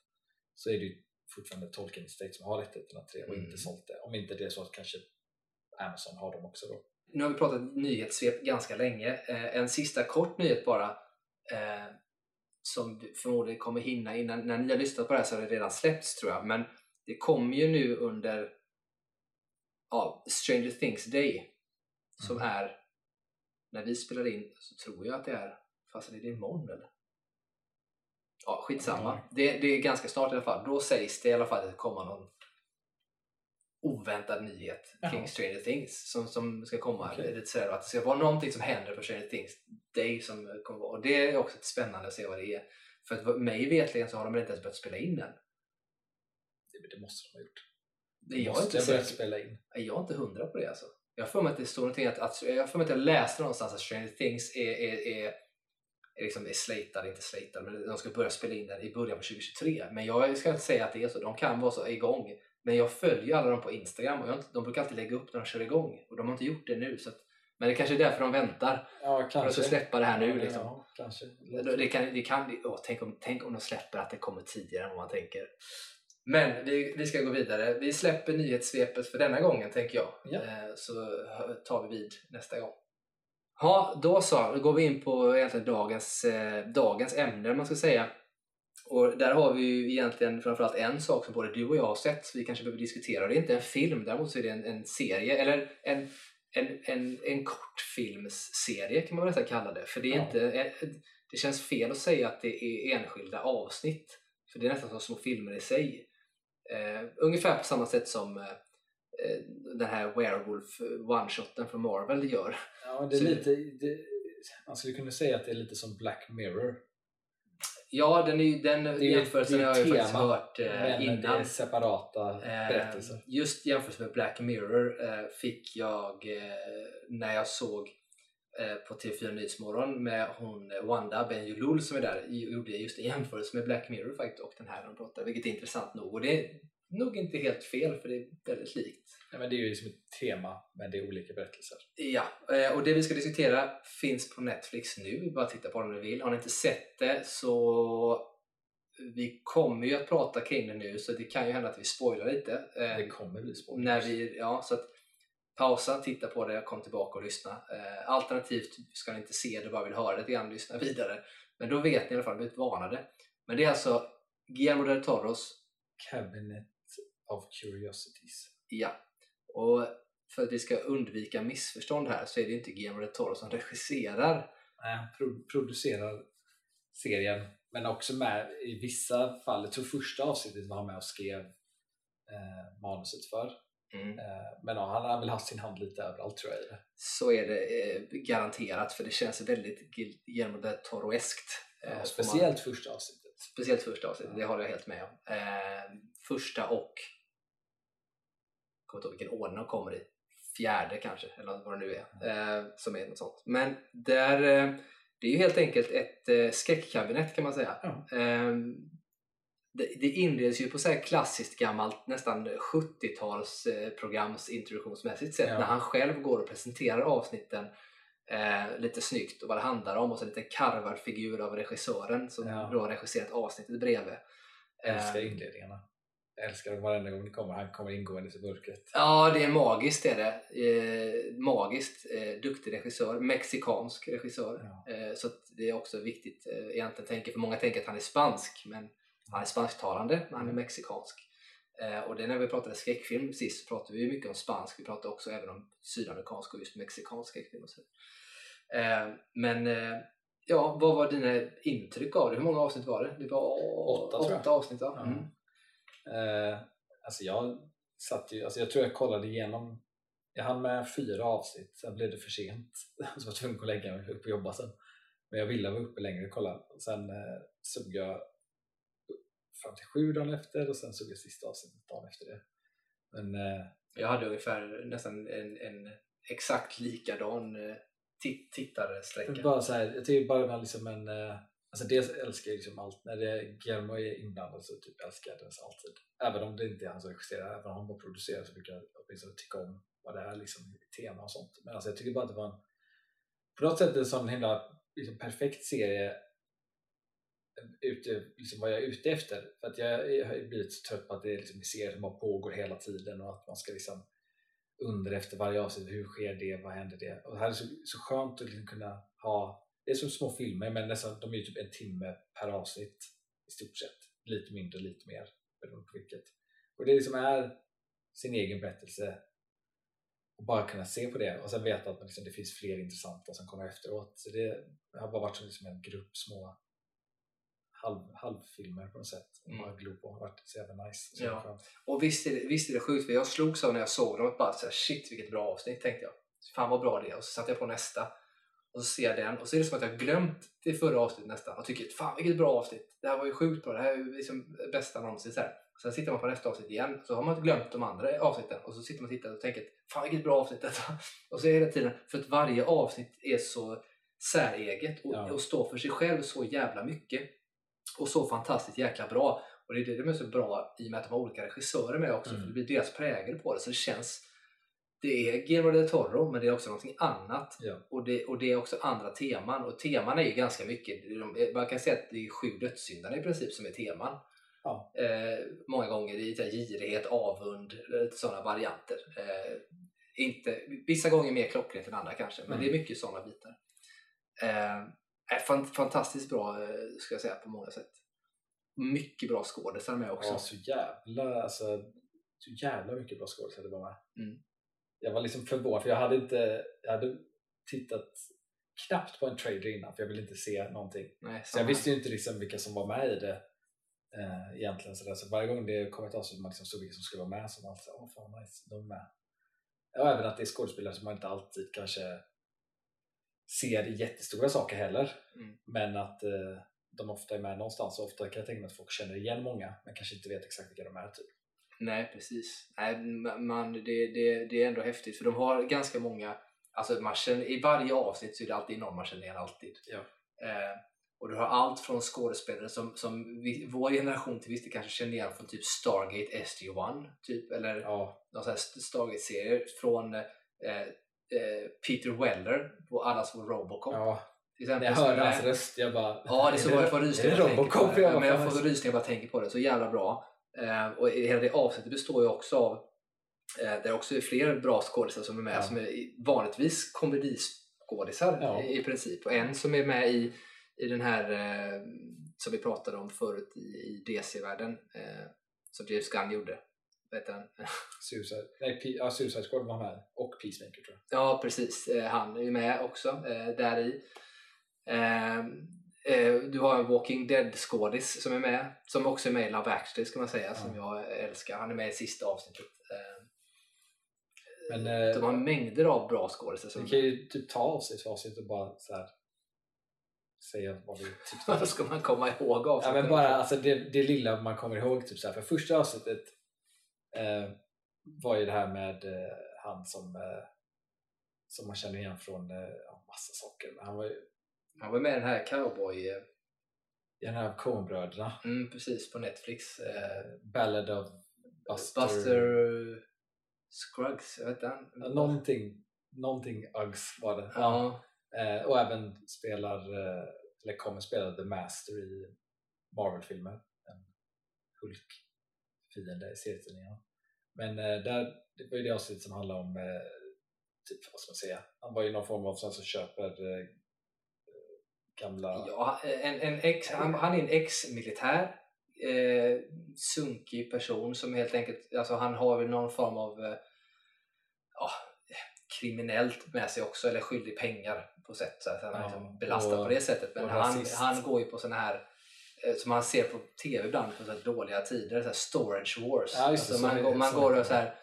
så är det ju fortfarande Tolkien Estate som har rättigheterna till det och mm. inte sålt det. Om inte det är så att kanske Amazon har dem också då. Nu har vi pratat nyhetssvep ganska länge. Eh, en sista kort nyhet bara eh, som du förmodligen kommer hinna innan. När ni har lyssnat på det här så har det redan släppts tror jag. Men det kommer ju nu under ja, Stranger Things Day som mm. är när vi spelar in så tror jag att det är, fast är det imorgon eller? Ja, skitsamma. Mm. Det, det är ganska snart i alla fall. Då sägs det i alla fall att det kommer någon oväntad nyhet Jaha. kring Stranger Things som, som ska komma. Okay. Lite sådär, att det ska vara någonting som händer på Stranger Things Day som kommer vara. Och det är också spännande att se vad det är. För att mig vetligen så har de inte ens börjat spela in än. Det, det måste de ha gjort. De jag måste inte börjat spela in. Jag är inte hundra på det alltså. Jag har för mig att det står någonting att, att jag för mig att jag läste någonstans att Stranger Things är, är, är liksom är slatad, inte slatad, men de ska börja spela in den i början på 2023. Men jag ska inte säga att det är så, de kan vara så igång. Men jag följer alla dem på Instagram och jag, de brukar alltid lägga upp när de kör igång och de har inte gjort det nu så att Men det kanske är därför de väntar. Ja, För att kanske. släppa det här nu. Liksom. Ja, kanske. Det kan, det kan, åh, tänk, om, tänk om de släpper att det kommer tidigare än vad man tänker. Men vi, vi ska gå vidare. Vi släpper nyhetssvepet för denna gången tänker jag. Ja. Eh, Så tar vi vid nästa gång. Ja, då så. Då går vi in på egentligen dagens, eh, dagens ämne man ska säga. Och där har vi ju egentligen framförallt en sak som både du och jag har sett så vi kanske behöver diskutera. Det är inte en film, däremot så är det en, en serie eller en, en, en, en kortfilmsserie kan man nästan kalla det. För det, är Ja. inte, eh, det känns fel att säga att det är enskilda avsnitt. För det är nästan som små filmer i sig. Eh, ungefär på samma sätt som eh, den här Werewolf one-shoten från Marvel gör. Ja, det är lite, det, man skulle kunna säga att det är lite som Black Mirror. Ja, den, är, den är ju- jämförelsen det är har jag ju faktiskt hört eh, Men det innan. är separata Eh, berättelser. Just jämfört med Black Mirror eh, fick jag eh, när jag såg eh, på TV4 Nyhetsmorgon med hon eh, Wanda Benjulul som är där gjorde just en jämförelse med Black Mirror faktiskt och den här de pratar, vilket är intressant nog och det nog inte helt fel för det är väldigt likt. Nej, men det är ju som ett tema, men det är olika berättelser. Ja, eh, och det vi ska diskutera finns på Netflix nu. Bara titta på det om ni vill. Har ni inte sett det så vi kommer ju att prata kring det nu så det kan ju hända att vi spoilar lite. Eh, Det kommer bli spoilers. när vi, ja, så att pausa, titta på det, kom tillbaka och lyssna. Eh, alternativt ska ni inte se det, bara vill höra det grann, lyssna vidare. Men då vet ni i alla fall, blivit varnade. Men det är alltså Guillermo del Toros, Cabinet of Curiosities. ja. Och för att vi ska undvika missförstånd här så är det inte Guillermo del Toro som regisserar. Nej, pro- producerar serien, men också med i vissa fall. Jag tror första avsnittet var han med och skrev eh, manuset för. Mm. Eh, men ja, han har väl haft sin hand lite överallt tror jag. Så är det eh, garanterat för det känns väldigt Guillermo del Toro-eskt. eh, Ja, man- speciellt första avsnittet. Speciellt första avsnittet, det håller jag helt med om. Eh, första och... Kommer inte ihåg vilken ordning de kommer i. Fjärde kanske, eller vad det nu är. Eh, som är något sånt. Men där, eh, det är ju helt enkelt ett eh, skräckkabinett kan man säga. Eh, det, det inleds ju på så här klassiskt gammalt, nästan 70-tals eh, programs introduktionsmässigt sätt. Ja. När han själv går och presenterar avsnitten eh, lite snyggt och vad det handlar om och så lite karvad figur av regissören som Ja. då har regisserat avsnittet bredvid. Jag älskar Eh, inledningarna. Jag älskar det varenda gång det kommer. Han kommer ingående i mörkret. Ja, det är magiskt är det. Eh, magiskt. Eh, duktig regissör. Mexikansk regissör. Ja. Eh, så det är också viktigt eh, egentligen tänker, för många tänker att han är spansk men han är spansktalande men han är mexikansk. Eh, och det är när vi pratade skräckfilm sist så pratade vi mycket om spansk. Vi pratade också även om sydamerikansk och just mexikansk skräckfilm. Och så. Eh, men eh, ja, vad var dina intryck av det? Hur många avsnitt var det? Det var Åtta, åtta avsnitt? Ja. Mm. Eh, alltså jag satt ju, alltså jag tror jag kollade igenom, jag hann med fyra avsnitt, sen blev det för sent. Så jag var tvungen att lägga mig upp och jobba sen. Men jag ville vara uppe längre och kolla. Sen eh, såg jag fram till sju dagen efter och sen såg jag sista avsnittet dagen efter det. Men eh, Jag hade ungefär nästan en, en exakt likadan eh, tit- tittarsträcka. bara så här, jag tycker bara liksom en, eh, alltså dels älskar jag liksom allt, när det Guillermo är inblandad så typ älskar jag Den alltid. Även om det inte är han som regisserar, även om han bara producerar så brukar jag åtminstone tycka om vad det är liksom, tema och sånt. Men alltså jag tycker bara att det var en, på något sätt en sån himla liksom, perfekt serie ute, liksom vad jag är ute efter. För att jag, har ju blivit så trött på att det är liksom, serier som bara pågår hela tiden och att man ska liksom undra efter varje avsnitt, hur sker det, vad händer det? Och det här är så, så skönt att liksom kunna ha, det är som små filmer men nästan, de är ju typ en timme per avsnitt i stort sett. Lite mindre, lite mer beroende på vilket. Och det liksom är sin egen berättelse och bara kunna se på det och sen veta att liksom, det finns fler intressanta som kommer efteråt. Så det har bara varit som liksom en grupp små halv, halvfilmer på något sätt. Och Mm. bara glo på. Det har varit så jävla nice. Så Ja. skönt. Och visst är, det, visst är det sjukt, för jag slogs av när jag såg dem bara så här, shit vilket bra avsnitt tänkte jag. Fan vad bra det är. Och så satte jag på nästa. Och så ser jag den och så är det som att jag glömt det förra avsnittet nästan och tycker fan vilket bra avsnitt. Det här var ju sjukt bra. Det här är ju liksom bästa någonsin. Så här. Sen sitter man på nästa avsnitt igen så har man glömt de andra avsnitten och så sitter man och tittar och tänker fan vilket bra avsnitt detta Och så är det hela tiden, för att varje avsnitt är så säreget och, Ja. och står för sig själv så jävla mycket. Och så fantastiskt jäkla bra. Och det är det som är så bra i och med att de har olika regissörer med också, Mm. för det blir deras prägel på det. Så det känns det är Guillermo del Toro men det är också någonting annat. Ja. Och, det, och det är också andra teman. Och teman är ju ganska mycket, de- man kan säga att det är sju dödssyndarna i princip som är teman. Ja. Eh, många gånger i girighet, avund, lite sådana varianter. Eh, inte, vissa gånger mer klockrent än andra kanske, men Mm. det är mycket sådana bitar. Eh, är fan, fantastiskt bra eh, ska jag säga på många sätt. Mycket bra skådisar med också. Ja, så jävla, alltså, så jävla mycket bra skådespelare det var med. Mm. Jag var liksom förvånad för jag hade inte, jag hade tittat knappt på en trailer innan för jag ville inte se någonting. Nej, Så jag visste ju inte liksom vilka som var med i det eh, egentligen. Så, där. så varje gång det kom ett avsnitt man liksom såg vilka som skulle vara med så man alltid åh fan nice, de är med. Och även att det är skådespelare som man inte alltid kanske ser i jättestora saker heller. Mm. Men att eh, de ofta är med någonstans och ofta kan jag tänka mig att folk känner igen många men kanske inte vet exakt vilka de är. Typ. Nej, precis. Nej, ma- man, det, det, det är ändå häftigt för de har ganska många, alltså man känner, i varje avsnitt så är det alltid någon man känner igen alltid. Ja. Eh, och du har allt från skådespelare som, som vi, vår generation till viss del kanske känner igen från typ Stargate SG-1 typ, eller Ja, någon Stargate-serier från eh, eh, Peter Weller på allas vår Robocop. ja. exempel, jag är hörde hans röst jag bara Ja, det är så jag får är rysningar det tänker på Robocop? det. Jag jag fan, får rysningar bara tänker på det. Så jävla bra. Eh, och hela det avsnittet består ju också av eh, där också är fler bra skådisar som är med Ja. som är vanligtvis komediskådisar Ja. i, i princip. Och en som är med i, i den här eh, som vi pratade om förut i, i DC-världen eh, som James Gunn gjorde. Vad heter han? Suicide, nej, P- ja, Suicide Squad var med och Peacemaker tror jag. Ja, precis. Eh, Han är ju med också eh, där i. Eh, eh, Du har en Walking Dead-skådis som är med, som också är med i Love Actually ska man säga, som jag älskar. Han är med i sista avsnittet. Eh, Men eh, De har mängder av bra skådisar. Vi kan ju typ ta avsnitt för avsnitt och bara så här, säga vad vi tyckte. Vad ska man komma ihåg av? Ja, men bara alltså, det, det lilla man kommer ihåg. Typ så här, för första avsnittet eh, var ju det här med eh, han som, eh, som man känner igen från eh, massa saker. Men Han var ju Han var med i den här Cowboy... eh, den här Coen-bröderna. Mm, precis, på Netflix. Eh, Ballad of Buster. Buster Scruggs, jag vet. Ja, Någonting, någonting Uggs var det. Ja, Eh, och även spelar, eh, eller kommer spela The Master i Marvel-filmer. En Hulk-fiende i serietidningarna. Men eh, där, det var ju det avsnitt som handlade om, typ vad ska man säga, han var ju någon form av sån som köper gamla... Ja, en, en ex, han, han är en ex-militär eh, sunkig person som helt enkelt, alltså han har väl någon form av eh, ja, kriminellt med sig också eller skyldig pengar på sätt så att han är Ja, liksom belastad och- på det sättet. Men han, han går ju på såna här eh, som man ser på tv ibland på så dåliga tider, så här storage wars. Ja, det, alltså så man, är- går, man går och så här,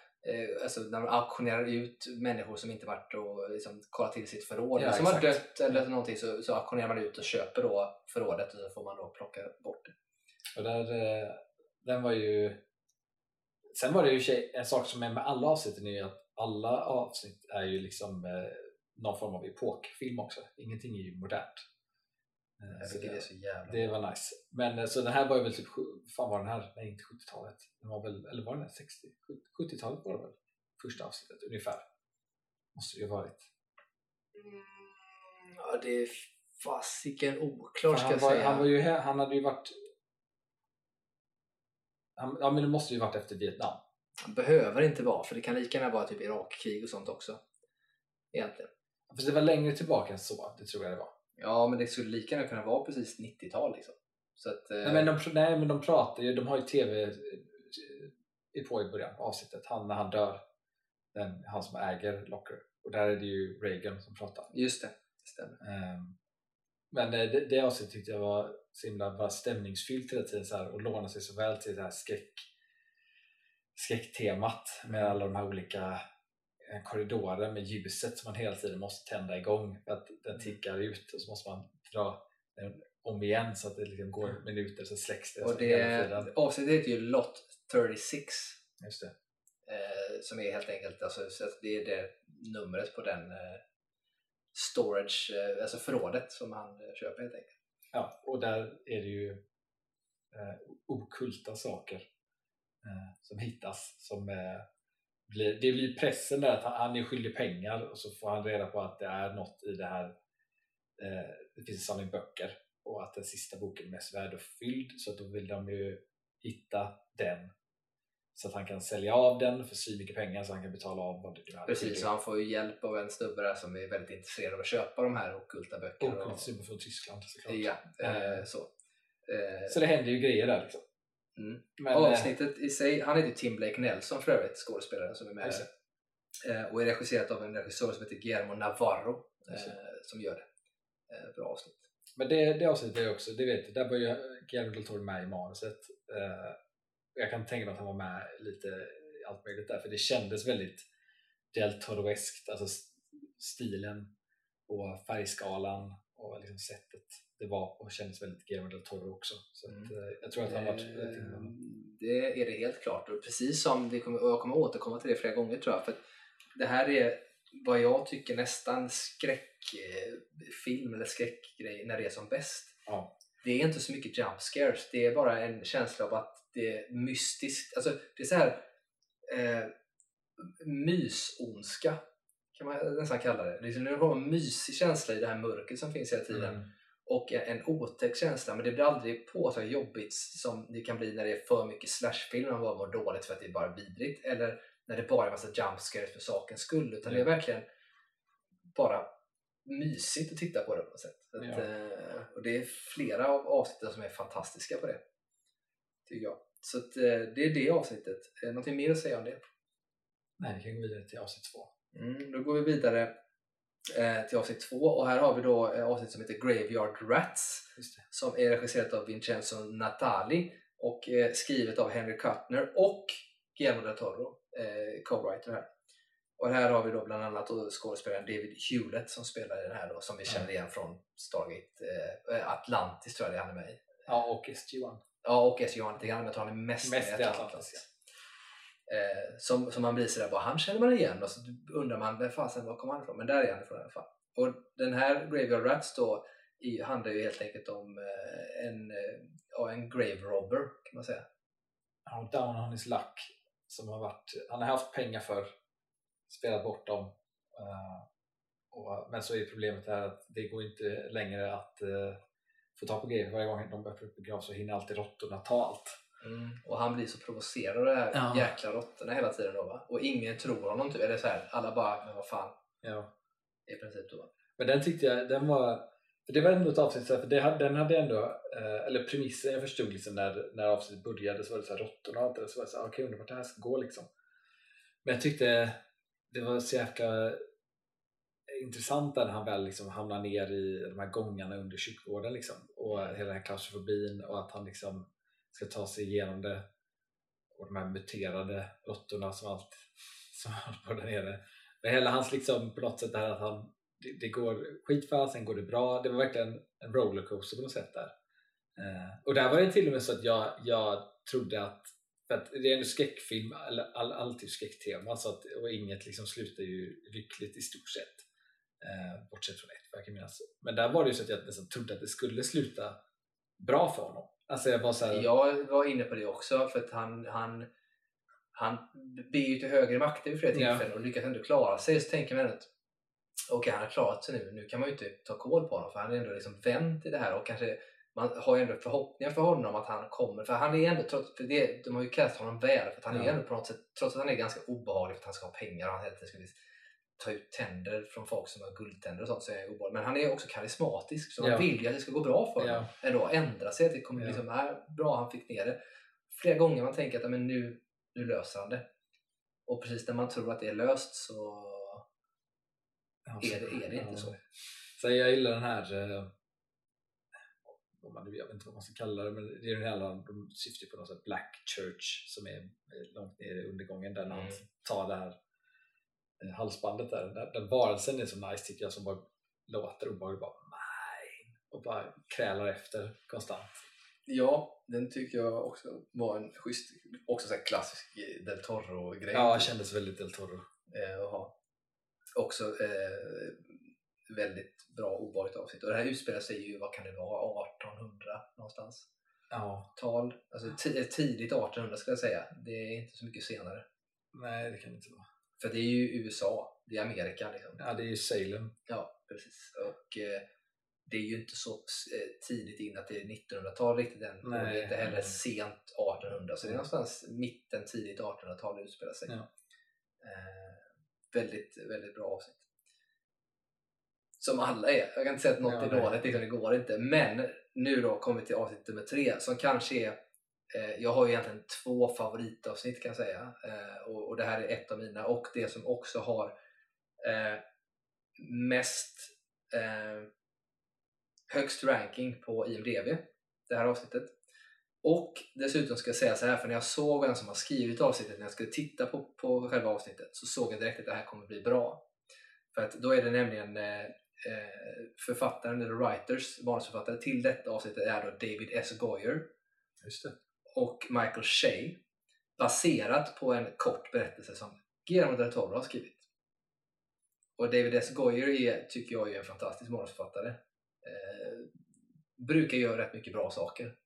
alltså när man auktionerar ut människor som inte varit och liksom kollat till sitt förråd, Ja, som har exakt. dött eller någonting så, så auktionerar man ut och köper då förrådet och så får man då plocka bort det. Och där, eh, den var ju... Sen var det ju en sak som är med alla avsnitten är ju att alla avsnitt är ju liksom eh, någon form av epokfilm också. Ingenting är ju modernt. Eh, Jag tycker det är så jävla det var nice. Men eh, så den här var ju väl typ, fan var den här? Nej inte 70-talet. Den var väl, eller var den här 60? 70-talet var det väl? Första avsnittet ungefär. Måste det ju ha varit. Mm, Ja, det är fasiken oklart ska han, jag var, säga. han, var ju, han hade ju varit... Han, ja men det måste ju varit efter Vietnam. Han behöver inte vara, för det kan lika gärna vara typ Irakkrig och sånt också. Egentligen. För det var längre tillbaka än så, det tror jag det var. Ja, men det skulle lika gärna kunna vara precis 90-tal liksom. Så att, eh, Nej men, de, nej men de pratar ju, de har ju tv eh, på i början av avsnittet, han när han dör. Den, han som äger Locker. Och där är det ju Reagan som pratar. Just det, det stämmer. Ehm, men eh, det, det avsnittet tyckte jag var så himla bara stämningsfyllt hela tiden så här, och lånade sig så väl till det här skräck, skräcktemat med alla de här olika korridorer med ljuset som man hela tiden måste tända igång för att den tickar ut och så måste man dra den om igen så att det liksom går minuter så släcks det. Och det, avsnittet heter ju Lot 36. Just det. Eh, som är helt enkelt, alltså, så att det är det numret på den eh, storage, eh, alltså förrådet som han eh, köper helt enkelt. Ja, och där är det ju eh, okulta saker eh, som hittas som eh, blir, det blir pressen där att han, han är skyldig pengar och så får han reda på att det är något i det här eh, det finns en samling böcker och att den sista boken är mest värdefylld så att då vill de ju hitta den så att han kan sälja av den för så mycket pengar så han kan betala av vad det är. Precis, så han får ju hjälp av en snubbe där som är väldigt intresserad av att köpa de här ockulta böckerna. Och snubbe från Tyskland såklart. Ja, eh, så. Eh, Så det händer ju grejer där liksom. Mm. Men, eh, Avsnittet i sig, han heter Tim Blake Nelson för övrigt, skådespelaren som är med där. Eh, och är regisserat av en regissör som heter Guillermo Navarro eh, som gör det. Bra avsnitt. Men det, det avsnittet är också, det vet där var ju Guillermo del Toro med i manuset. Jag kan tänka mig att han var med lite i allt möjligt där, för det kändes väldigt del Toro-eskt, alltså stilen och färgskalan och liksom sättet det var på kändes väldigt Guillermo del Toro också. Så att, Mm. eh, jag tror att han varit Eh, det är det helt klart. Och precis som det kommer, och jag kommer återkomma till det flera gånger tror jag. För att det här är vad jag tycker nästan skräckfilm eller skräckgrej när det är som bäst. Ja. Det är inte så mycket jump scares. Det är bara en känsla av att det är mystiskt. Alltså, det är så här eh, mysondska kan man nästan kalla det. Det liksom en mysig känsla i det här mörkret som finns hela tiden Mm. och en otäck känsla men det blir aldrig påtagligt jobbigt som det kan bli när det är för mycket slashfilm man bara mår dåligt för att det är bara vidrigt eller när det bara är massa jump scares för sakens skull utan det är verkligen bara mysigt att titta på det på något sätt. Att, Ja. eh, och det är flera av avsnitten som är fantastiska på det. Tycker jag. Så att, eh, det är det avsnittet. Eh, Någonting mer att säga om det? Nej, vi kan gå vidare till avsnitt två. Mm, då går vi vidare eh, till avsnitt två och här har vi då eh, avsnitt som heter Graveyard Rats som är regisserat av Vincenzo Natali och eh, skrivet av Henry Kuttner och Guillermo del Toro, eh, co-writer här. Och här har vi då bland annat skådespelaren David Hewlett som spelar i den här då, som vi känner igen från Stargate eh, Atlantis tror jag det är han är med i. Ja, och SG-1. Ja, och SG Johan lite grann, men jag tror han är mest, Mest med i Atlantis. Atlantis, Eh, som, som man blir sådär, bara, han känner man igen och så undrar man, vem fasen, var kom han ifrån? Men där är han ifrån i alla fall. Och den här Graveyard Rats då i, handlar ju helt enkelt om eh, en, eh, ja, en grave robber kan man säga. Ja, down on his luck. Som har varit, han har haft pengar för, spelat bort dem. Uh, och, men så är problemet här att det går inte längre att uh, få tag på grejer. Varje gång de öppnar upp en grav så hinner alltid råttorna ta allt. Och han blir så provocerad av de här Ja. jäkla råttorna hela tiden då va? Och ingen tror honom typ. Eller så här, alla bara, men vad fan. Ja. I princip då. Men den tyckte jag, den var för det var ändå ett avsnitt, för det, den hade ändå, eh, eller premissen jag förstod liksom när, när avsnittet började så var det så här råttorna och allt det så var det så här, okej undrar vart det här ska gå liksom. Men jag tyckte det var så jäkla intressant när han väl liksom hamnar ner i de här gångarna under kyrkogården liksom och hela den här klaustrofobin och att han liksom ska ta sig igenom det och de här muterade råttorna som allt som håller på där nere. Men hela hans liksom på något sätt det här att han det, det går skitfall, sen går det bra. Det var verkligen en rollercoaster på något sätt där. Eh, och där var det till och med så att jag, jag trodde att, för att det är en skräckfilm, all, all, alltid skräcktema så att, och inget liksom slutar ju lyckligt i stort sett. Eh, bortsett från ett, vad jag kan minnas. Men där var det ju så att jag nästan trodde att det skulle sluta bra för honom. Alltså jag var så här, Jag var inne på det också för att han, han, han ber ju till högre makter vid flera Ja. tillfällen och lyckas ändå klara sig. Så tänker man att okej, han har klarat sig nu. Nu kan man ju inte ta koll på honom för han är ändå liksom vänt i det här och kanske man har ju ändå förhoppningar för honom att han kommer. För han är ändå, trots, för det, de har ju kastat honom väl för att han är Ja. ändå på något sätt, trots att han är ganska obehaglig för att han ska ha pengar och han hela tiden ska ta ut tänder från folk som har guldtänder och sånt så är han obehaglig. Men han är också karismatisk så Ja. man vill ju att det ska gå bra för honom ja, ändå ändra sig. Att det kommer Ja. liksom, är bra han fick ner det. Flera gånger man tänker att ja, men nu, nu löser han det. Och precis när man tror att det är löst så ja, är det, är det inte ja. så. Så jag gillar den här, eh, jag vet inte vad man ska kalla det, men det är den här, de syftar på något sätt Black Church som är långt ner i undergången där när han Mm. tar det här halsbandet där. Den, den varelsen är så nice tycker jag som bara låter obehaglig bara mine och bara krälar efter konstant. Ja, den tycker jag också var en schysst, också så här klassisk eh, Del Toro-grej. Ja, kändes väldigt Del Toro. eh. Också eh, väldigt bra obehagligt avsnitt. Och det här utspelar sig ju, vad kan det vara, 1800 någonstans? Ja, Tal, alltså ti- tidigt 1800 skulle jag säga. Det är inte så mycket senare. Nej, det kan det inte vara. För det är ju USA, det är Amerika liksom. Ja, det är ju Salem. Ja, precis. Och eh, det är ju inte så eh, tidigt in att det är 1900-tal riktigt än. och det är inte heller nej. sent 1800. Så det är Mm. någonstans mitten, tidigt 1800-tal det utspelar sig. Ja. Eh, väldigt, väldigt bra avsnitt. Som alla är. Jag kan inte säga att något Ja, är nej. dåligt, liksom, det går inte. Men nu då kommer vi till avsnitt nummer tre som kanske är Eh, jag har ju egentligen två favoritavsnitt kan jag säga. Eh, och, och det här är ett av mina och det som också har eh, mest högst ranking på IMDB. Det här avsnittet. Och dessutom ska jag säga så här, för när jag såg vem som har skrivit avsnittet, när jag skulle titta på, på själva avsnittet, så såg jag direkt att det här kommer bli bra. För att då är det nämligen eh, författaren, eller writers, manusförfattare till detta avsnittet är då David S. Goyer Just det och Michael Shea baserat på en kort berättelse som Guillermo del Toro har skrivit. Och David S. Goyer är, tycker jag är en fantastisk manusförfattare. Eh, brukar göra rätt mycket bra saker.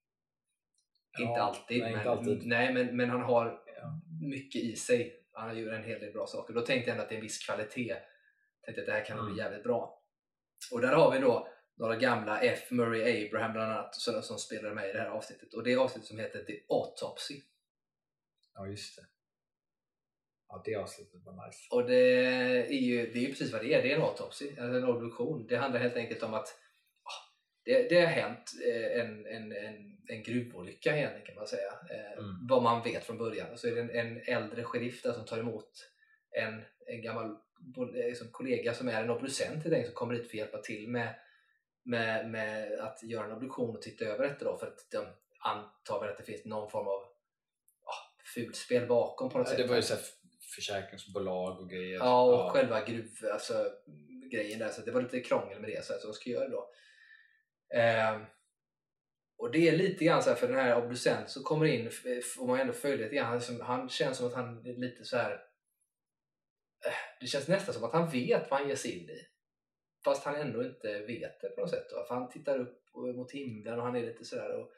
Ja, inte alltid, nej, men, inte alltid. Nej, men, men han har Ja. mycket i sig. Han gör en hel del bra saker. Då tänkte jag ändå att det är en viss kvalitet. Tänkte att det här kan nog bli Mm. jävligt bra. Och där har vi då några gamla F. Murray Abraham bland annat som, som spelar med i det här avsnittet. Och det är avsnittet som heter The Autopsy. Ja, just det. Ja, det avsnittet var nice. Och det är ju det är ju precis vad det är. Det är en autopsy, alltså en obduktion. Det handlar helt enkelt om att det, det har hänt eh, en, en, en, en gruvolycka egentligen kan man säga. Eh, Mm. Vad man vet från början. Så är det en, en äldre sheriff där som tar emot en, en gammal liksom, kollega som är en obducent som kommer dit för att hjälpa till med, med, med att göra en obduktion och titta över detta då för att de antar väl att det finns någon form av ah, fulspel bakom på något Ja, sätt. det var ju så här försäkringsbolag och grejer. Ja, och själva gruv, alltså, grejen där. Så det var lite krångel med det, så, här, så de ska göra det då. Ehm, och det är lite grann så här, för den här obducent som kommer in, får man ändå följa lite grann. Han, som, han känns som att han är lite så här. eh, Det känns nästan som att han vet vad han ger sig in i. Fast han ändå inte vet det på något sätt. Då. För han tittar upp mot himlen och han är lite sådär. Och,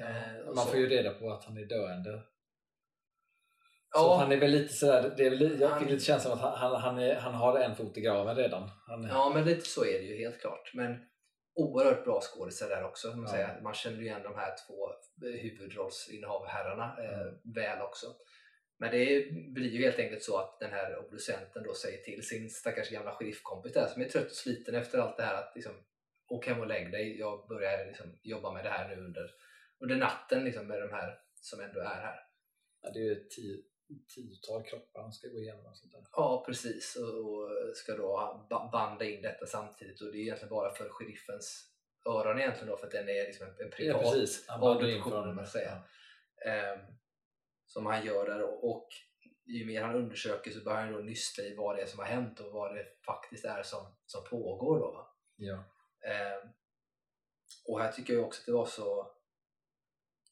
eh, och Man så. får ju reda på att han är döende. Så Ja. han är väl lite sådär, det är väl, jag fick lite känslan att han, han, han, är, han har en fot i graven redan. Han, Ja, men lite så är det ju helt klart. Men oerhört bra skådisar där också. Man, Ja. man känner ju igen de här två huvudrollsinnehavherrarna eh, Mm. väl också. Men det blir ju helt enkelt så att den här obducenten då säger till sin stackars gamla sheriffkompis där som är trött och sliten efter allt det här att liksom, åk hem och lägg dig. Jag börjar liksom jobba med det här nu under, under natten liksom, med de här som ändå är här. ja, det är tio, tiotal kroppar han ska gå igenom. Och sånt där. Ja, precis. Och, och ska då ba- banda in detta samtidigt. Och det är egentligen bara för sheriffens öron egentligen då, för att den är liksom en, en Ja, privat precis. Han säger. Ja. ehm, som han gör där. Och, ju mer han undersöker så börjar han då nysta i vad det är som har hänt och vad det faktiskt är som, som pågår. Då? Ja. Ehm, och här tycker jag också att det var så...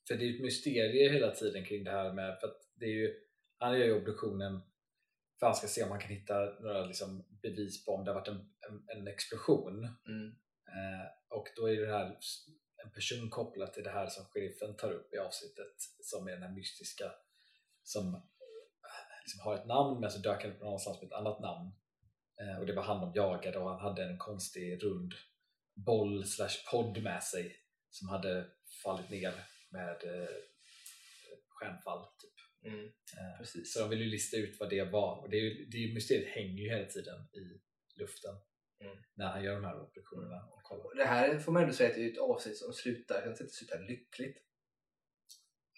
För det är ju ett mysterium hela tiden kring det här med, för att det är ju, han gör ju obduktionen för han ska se om han kan hitta några liksom bevis på om det har varit en, en, en explosion. Mm, Eh, och då är det här en person kopplad till det här som sheriffen tar upp i avsnittet som är den här mystiska som eh, liksom har ett namn men så dök han upp någonstans med ett annat namn. Eh, och det var han de jagade och han hade en konstig rund boll slash podd med sig som hade fallit ner med eh, stjärnfall. Typ. mm, precis. så de vill ju lista ut vad det var och det är ju, det mysteriet hänger ju hela tiden i luften Mm. när han gör de här obduktionerna. Och kollar. Det här får man ändå säga att det är ett avsnitt som slutar, jag kan inte slutar lyckligt.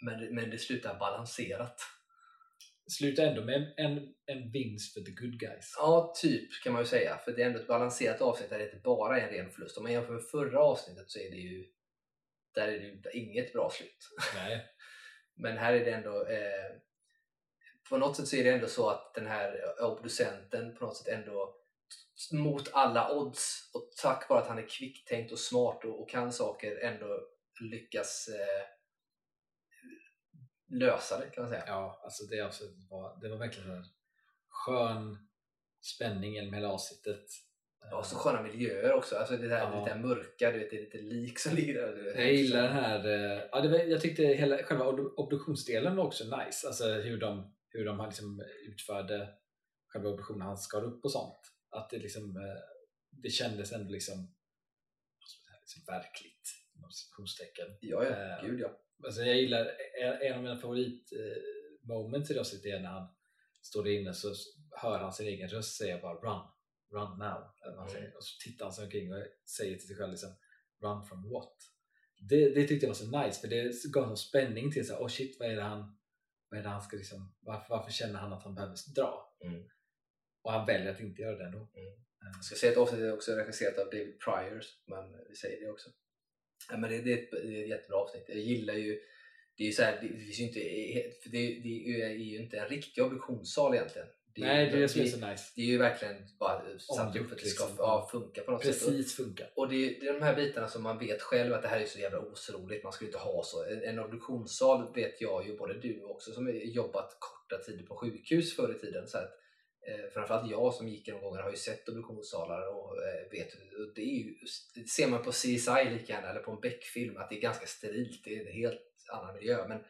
Men, men det slutar balanserat. slutar ändå med en, en, en vinst för the good guys. Ja, typ kan man ju säga. För det är ändå ett balanserat avsnitt där det inte bara är en ren förlust. Om man jämför med förra avsnittet så är det ju där är det ju inget bra slut. Nej. Men här är det ändå eh, på något sätt så är det ändå så att den här obducenten på något sätt ändå mot alla odds och tack vare att han är kvicktänkt och smart och, och kan saker ändå lyckas eh, lösa det kan man säga. Ja, alltså det, alltså, det, var, det var verkligen en skön spänning genom hela avsnittet. Ja, så sköna miljöer också. Alltså det där Ja. lite mörka, du vet, det är lite lik som ligger där. Jag gillar den här, eh, ja, det var, jag tyckte hela själva obdu- obduktionsdelen var också nice. Alltså hur de, hur de liksom utförde själva obduktionen, han skar upp och sånt. Att det liksom, eh, det kändes ändå liksom, liksom verkligt, citationstecken. Ja, ja. Eh, Gud ja. Alltså jag gillar, en en av mina favorit eh, i avsnittet är när han står där inne så hör han sin egen röst säga bara run, run now. Mm. Och så tittar han sig omkring och säger till sig själv liksom, run from what? Det, det tyckte jag var så nice för det gav en spänning till så här, oh shit vad är det han, vad är det han ska liksom, varför, varför känner han att han behöver dra? Mm. Och han väljer att inte göra det ändå. Jag ska säga att avsnittet är också regisserat av David Pryor, men vi säger det också. Ja, men det, det, är ett, det är ett jättebra avsnitt. Jag gillar ju det är ju så här, det, det finns ju inte, för det, det är ju inte en riktig obduktionssal egentligen. Det, Nej, det är det som är så nice. det är ju verkligen bara satt upp för att det ska liksom. ja, funka på något sätt. Precis funkar. Och det är, det är de här bitarna som man vet själv att det här är så jävla osroligt. Man skulle inte ha så. En, en obduktionssal vet jag ju, både du också som har jobbat korta tider på sjukhus förr i tiden. Så att, eh, framförallt jag som gick någon gånger har ju sett obduktionssalar och eh, vet. Och det, är ju, ser man på CSI lika gärna eller på en Beck-film att det är ganska sterilt. Det är en helt annan miljö. Men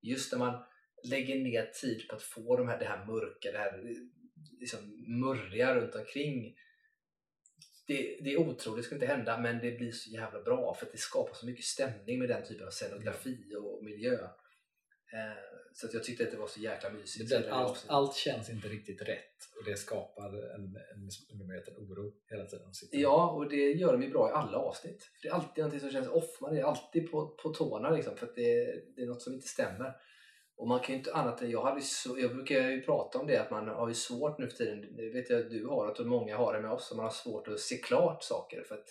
just när man lägger ner tid på att få de här, det här mörka, det här eh, liksom murriga runt omkring det, det är otroligt, det ska inte hända, men det blir så jävla bra för att det skapar så mycket stämning med den typen av scenografi och miljö. Eh, så att jag tyckte att det var så jäkla Det mysigt. att allt, allt känns inte riktigt rätt och det skapar en, en undermedveten oro hela tiden. Ja, och det gör de ju bra i alla avsnitt. För det är alltid någonting som känns off, man är alltid på, på tårna liksom, för att det, det är något som inte stämmer. Och man kan ju inte annat än, jag, hade så, jag brukar ju prata om det att man har ju svårt nu för tiden, det vet jag att du har, och många har det med oss, att man har svårt att se klart saker för att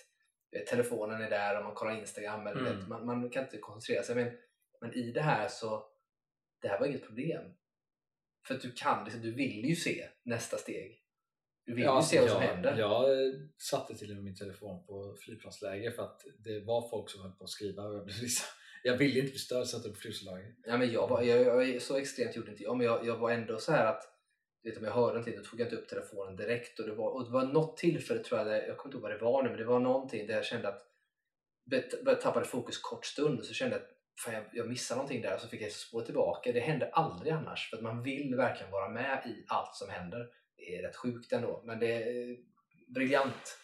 eh, telefonen är där och man kollar Instagram eller Mm. vet, man, man kan inte koncentrera sig. Men, men i det här så, det här var inget problem. För att du kan, liksom, du vill ju se nästa steg. Du vill ju se vad som jag, händer. Jag eh, satte till och med min telefon på flygplansläge för att det var folk som höll på att skriva och jag, blev liksom, jag ville inte bli störd så jag satte upp flygplansläge. Ja, men jag, var, jag, jag, så extremt gjorde inte jag, men jag, jag var ändå så här att vet, om jag hörde någonting då tog jag inte upp telefonen direkt och det var, och det var något tillfälle tror jag, där, jag kommer inte ihåg vad det var nu, men det var någonting där jag kände att jag tappade fokus kort stund och så kände jag att fan, jag, jag missade någonting där så fick jag spåra tillbaka. Det händer aldrig annars för att man vill verkligen vara med i allt som händer. Det är rätt sjukt ändå, men det är briljant.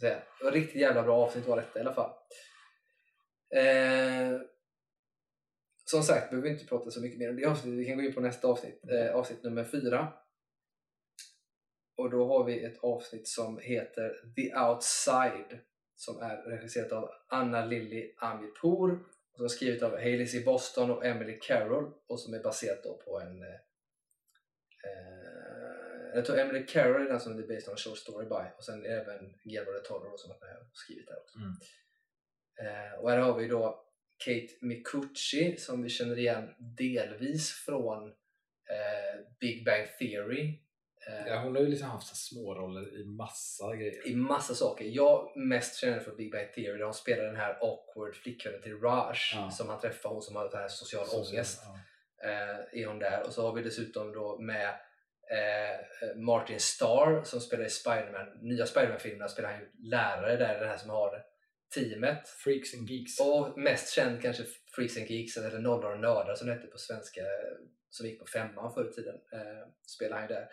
Så var ett riktigt jävla bra avsnitt var detta i alla fall. Eh, som sagt, behöver vi inte prata så mycket mer om det avsnittet. Vi kan gå in på nästa avsnitt, eh, avsnitt nummer fyra. Och då har vi ett avsnitt som heter The Outside som är regisserat av Anna Lilly Amirpour som är skrivet av Hailey C. Boston och Emily Carroll och som är baserat på en eh, eh, jag tror Emily Carroll är den som är based on a short story by och sen även Guillermo del Toro som och skrivit det också. Mm. Eh, och här har vi då Kate Micucci som vi känner igen delvis från eh, Big Bang Theory. Eh, Ja, hon har ju liksom haft små roller i massa grejer. I massa saker. Jag mest känner från Big Bang Theory där hon spelar den här awkward flickvännen till Raj Ja. som han träffar, hon som har den här social så- ångest. ja. Eh, är hon där. Och så har vi dessutom då med eh, Martin Starr som spelar i Spiderman. Nya Spiderman-filmerna spelar han ju lärare där, den här som har teamet. Freaks and Geeks. Och mest känd kanske Freaks and Geeks eller Nollor och Nördar som det hette på svenska som gick på femman förr i tiden. Eh, spelar han ju där.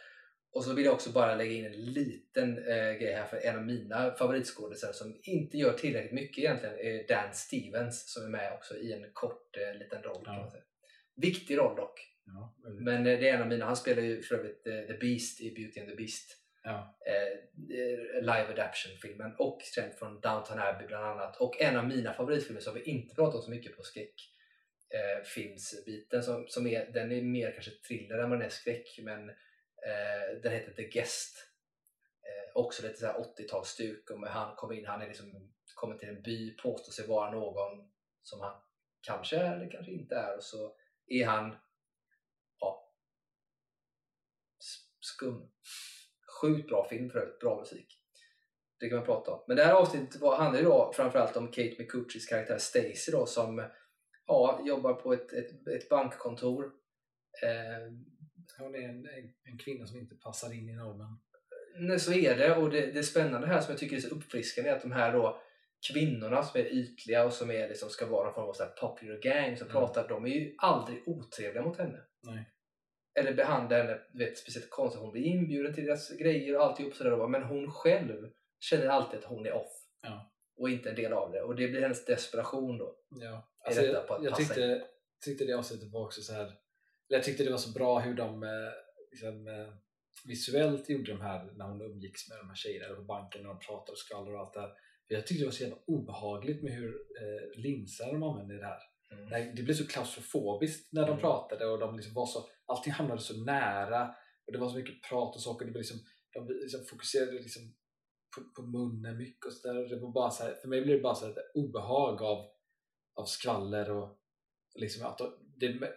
Och så vill jag också bara lägga in en liten eh, grej här för en av mina favoritskådisar som inte gör tillräckligt mycket egentligen är Dan Stevens som är med också i en kort eh, liten roll. Ja. Viktig roll dock. Ja, Men eh, det är en av mina. Han spelar ju för övrigt eh, The Beast i Beauty and the Beast. ja. Eh, eh, live adaption-filmen och känd från Downton Abbey bland annat. Och en av mina favoritfilmer som vi inte pratat om så mycket på skräck eh, filmsbiten som, som är, den är mer kanske thriller än vad den är skräck men eh, den heter The Guest. Eh, också lite så här 80-talsstuk och han kommer in, han är liksom kommer till en by, påstår sig vara någon som han kanske är eller kanske inte är och så är han ja, skum. Sjukt bra film för övrigt, bra musik. Det kan man prata om. Men det här avsnittet handlar ju då framförallt om Kate McCutcheys karaktär Stacy då som ja, jobbar på ett, ett, ett bankkontor. Eh, hon är en, en, kvinna som inte passar in i normen. Nej, så är det och det, det spännande här som jag tycker är så uppfriskande är att de här då kvinnorna som är ytliga och som är, liksom, ska vara någon form av så här popular gang som Mm. pratar, de är ju aldrig otrevliga mot henne. Nej. eller behandla henne vet, speciellt konstigt. Hon blir inbjuden till deras grejer och alltihop sådär. Men hon själv känner alltid att hon är off. Ja. Och inte en del av det. Och det blir hennes desperation då. Ja. Alltså, jag jag tyckte, tyckte det avsnittet var också så här. Jag tyckte det var så bra hur de eh, liksom, eh, visuellt gjorde de här när hon umgicks med de här tjejerna på banken när de pratade och skvallrade och allt det här. Jag tyckte det var så jävla obehagligt med hur eh, linser de använde i det här. Mm. Det blev så klaustrofobiskt när de Mm. pratade och de liksom var så, allting hamnade så nära och det var så mycket prat och saker. Det blev liksom, de liksom fokuserade liksom på, på munnen mycket och sådär. Det var bara så här, för mig blev det bara så här obehag av, av skvaller och liksom att de- det,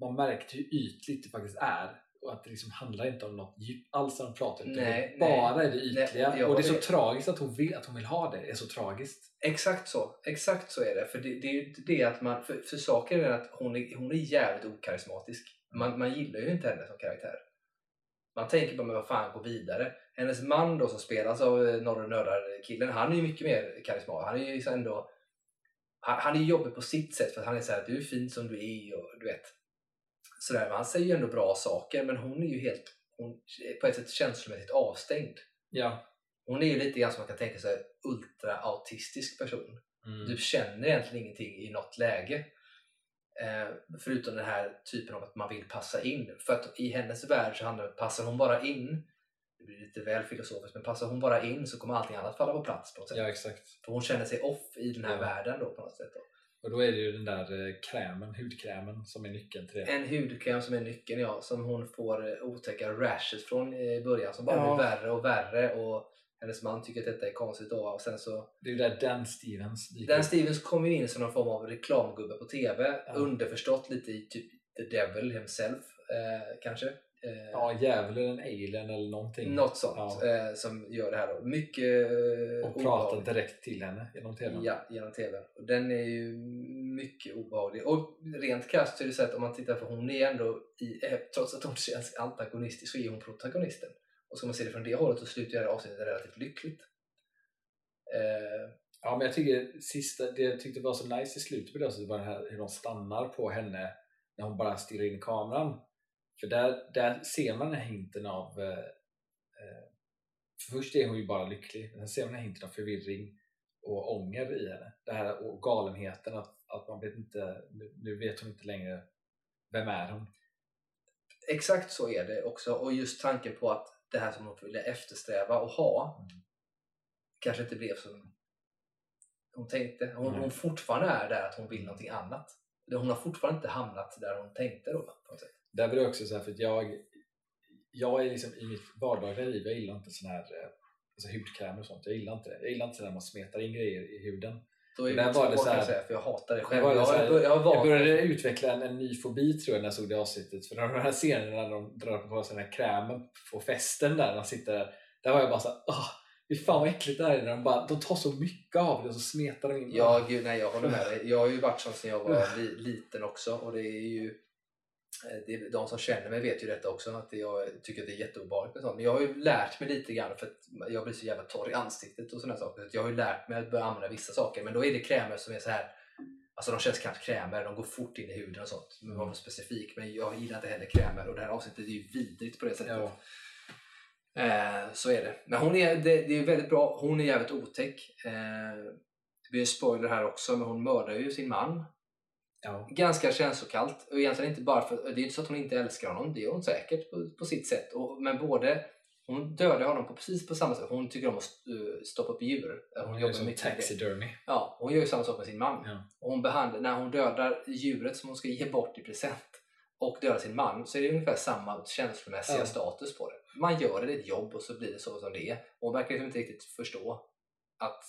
man märkte hur ytligt det faktiskt är och att det liksom handlar inte om något djup alls när de pratar utan Nej, det bara är det Nej, ytliga jag och det är så vet. tragiskt att hon, vill, att hon vill ha det. Det är så tragiskt. Exakt så. Exakt så är det. För det, det är ju det att man... För, för saken är att hon är, hon är jävligt okarismatisk. Man, man gillar ju inte henne som karaktär. Man tänker bara, men vad fan, gå vidare. Hennes man då som spelas av eh, Norre Nördar-killen, han är ju mycket mer karismatisk. Han är ju liksom ändå... Han, han är jobbig på sitt sätt för att han är så här, du är fin som du är och du vet. Sådär, han säger ju ändå bra saker men hon är ju helt, hon på ett sätt känslomässigt avstängd. Ja. Hon är ju lite grann som man kan tänka sig ultra-autistisk person. Mm. Du känner egentligen ingenting i något läge. Eh, förutom den här typen av att man vill passa in. För att i hennes värld så handlar det om passar hon bara in, det blir lite väl filosofiskt, men passar hon bara in så kommer allting annat falla på plats på något sätt. ja, exakt. För hon känner sig off i den här Ja. världen då på något sätt. Då. Och då är det ju den där eh, krämen, hudkrämen, som är nyckeln till det. En hudkräm som är nyckeln ja, som hon får eh, otäcka rashes från i början som bara Ja. blir värre och värre och hennes man tycker att detta är konstigt då och sen så Det är ju där Dan Stevens dyker Dan. Stevens kom ju in som någon form av reklamgubbe på TV. Ja. Underförstått lite i typ The Devil himself eh, kanske. Eh, Ja, djävulen, en alien eller någonting. Något sånt Ja. eh, som gör det här då. Mycket eh, Och pratar direkt till henne genom tvn. Ja, genom TV. Och den är ju mycket obehaglig. Och rent krasst så är det så att om man tittar på hon är ändå, i, eh, trots att hon känns antagonistisk så är hon protagonisten. Och ska man se det från det hållet så slutar det här avsnittet relativt lyckligt. Eh, Ja, men jag tycker sista, det jag tyckte var så nice i slutet på det var det här hur de stannar på henne när hon bara stirrar in i kameran. För där, där ser man den här hinten av eh, eh, för först är hon ju bara lycklig, men sen ser man den här hinten av förvirring och ånger i henne. Det här och galenheten att, att man vet inte, nu, vet hon inte längre vem är hon? Exakt så är det också och just tanken på att det här som hon ville eftersträva och ha Mm. kanske inte blev som hon tänkte. Hon, Nej. hon fortfarande är där att hon vill någonting annat. Hon har fortfarande inte hamnat där hon tänkte då på något sätt. Där var det också så här, för att jag, jag är liksom i mitt vardagliga liv, jag gillar inte sån här eh, alltså hudkräm och sånt. Jag gillar inte det. Jag gillar inte när man smetar in grejer i huden. Då är Där det var det så här- jag säga, för jag hatar det själv. det Jag, här- jag Jag valt började utveckla en, en ny fobi tror jag när jag såg det avsnittet. För de här scenerna när de drar på sig den här krämen på festen där, när de sitter där. Där var jag bara såhär, åh, fy fan vad äckligt det här är. När de, bara, de tar så mycket av det och så smetar de in Ja, gud, nej, jag håller med dig. Jag har ju varit sån sedan jag var li, liten också och det är ju det är, de som känner mig vet ju detta också att jag tycker att det är jätteobehagligt med sånt. Men jag har ju lärt mig lite grann för att jag blir så jävla torr i ansiktet och sådana saker. Så jag har ju lärt mig att börja använda vissa saker men då är det krämer som är så här Alltså de känns knappt krämer, de går fort in i huden och sånt. Men var specifik. Men jag gillar inte heller krämer och det här avsnittet är ju vidrigt på det sättet. Ja. Eh, så är det. Men hon är, det, det är väldigt bra. Hon är jävligt otäck. Eh, det blir en spoiler här också, men hon mördar ju sin man. Ja. Ganska känslokallt. Och egentligen inte bara för, det är inte så att hon inte älskar honom, det gör hon säkert på, på sitt sätt. Och, men både, hon dödar honom på precis på samma sätt. Hon tycker om att st- stoppa upp djur. Hon, Hon jobbar mycket taxidermy. Ja, hon gör ju samma sak med sin man. Ja. Och hon behandlar, när hon dödar djuret som hon ska ge bort i present och dödar sin man så är det ungefär samma känslomässiga Ja. status på det. Man gör det, det är ett jobb och så blir det så som det är. Och hon verkar liksom inte riktigt förstå att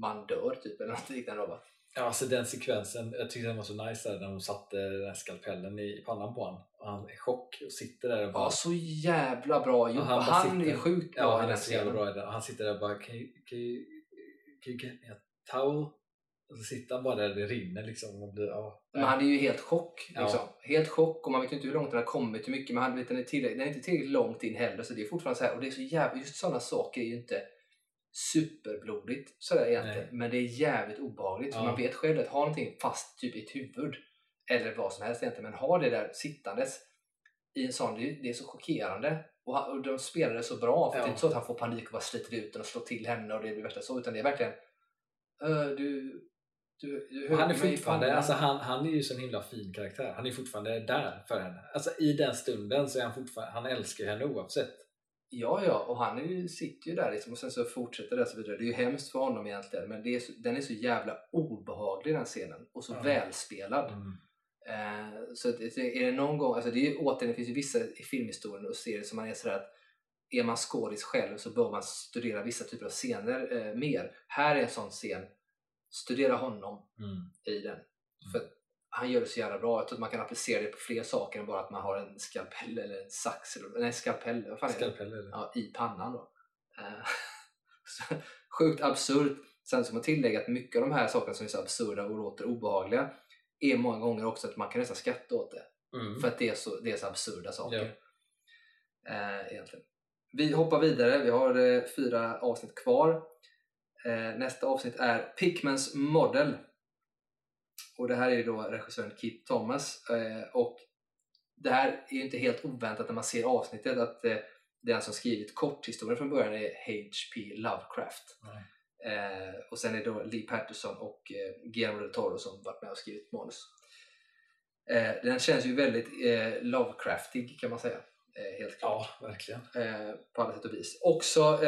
man dör typ eller något liknande. Ja, alltså den sekvensen, jag tyckte den var så nice där när hon satte den här skalpellen i pannan på honom. Och han är i chock och sitter där och bara... Ja, så jävla bra gjort. Han Han, sitter- är sjukt bra Ja, han är så jävla bra i den. Han sitter där och bara can you, can you, can you get me a towel? Och så sitter han bara där det rinner liksom. Och blir, ja, Men han är ju helt chock. Ja. Liksom. Helt chock och man vet inte hur långt den har kommit, hur mycket, men han vet, den, är den är inte tillräckligt långt in heller. Så det är fortfarande så här, och det är så jävla, just sådana saker är ju inte superblodigt sådär egentligen. Nej. Men det är jävligt obehagligt. För Ja. man vet själv att ha någonting fast typ i ett huvud, eller vad som helst egentligen, men ha det där sittandes. i en sån, det är, så chockerande. Och, han, och de spelar det så bra, för Ja. det är inte så att han får panik och bara sliter ut den och slår till henne och det blir värsta så, utan det är verkligen "Ö, du, du, du han är fortfarande, pannan." alltså han, han är ju så en himla fin karaktär. Han är fortfarande där för henne. Alltså i den stunden så är han fortfarande, han älskar henne oavsett. Ja, ja, och han är ju, sitter ju där liksom, och sen så fortsätter det och så vidare. Det är ju hemskt för honom egentligen, men är så, den är så jävla obehaglig den scenen och så Ja. välspelad. Eh, så att, är det någon gång, alltså det är ju återigen, det finns ju vissa i filmhistorien och serier som man är sådär att är man skådis själv så bör man studera vissa typer av scener eh, mer. Här är en sån scen, studera honom Mm. i den. För att han gör det så jävla bra. Jag tror att man kan applicera det på fler saker än bara att man har en skalpell eller en sax. Eller, nej, skalpell. Vad fan är det? Skalpell eller? ja, i pannan. Då. Eh, så, sjukt absurt. Sen ska man tillägga att mycket av de här sakerna som är så absurda och låter obehagliga är många gånger också att man kan nästan skratta åt det. Mm. För att det är så, det är så absurda saker. Eh, egentligen. Vi hoppar vidare. Vi har eh, fyra avsnitt kvar. Eh, nästa avsnitt är Pickmans Model. Och det här är ju då regissören Keith Thomas. Eh, och det här är ju inte helt oväntat när man ser avsnittet att eh, den som skrivit korthistorien från början är H.P. Lovecraft. Eh, och sen är det då Lee Patterson och eh, Guillermo del Toro som varit med och skrivit manus. Eh, den känns ju väldigt eh, Lovecraftig kan man säga. Eh, helt klart. Ja, verkligen. På alla sätt och vis. Också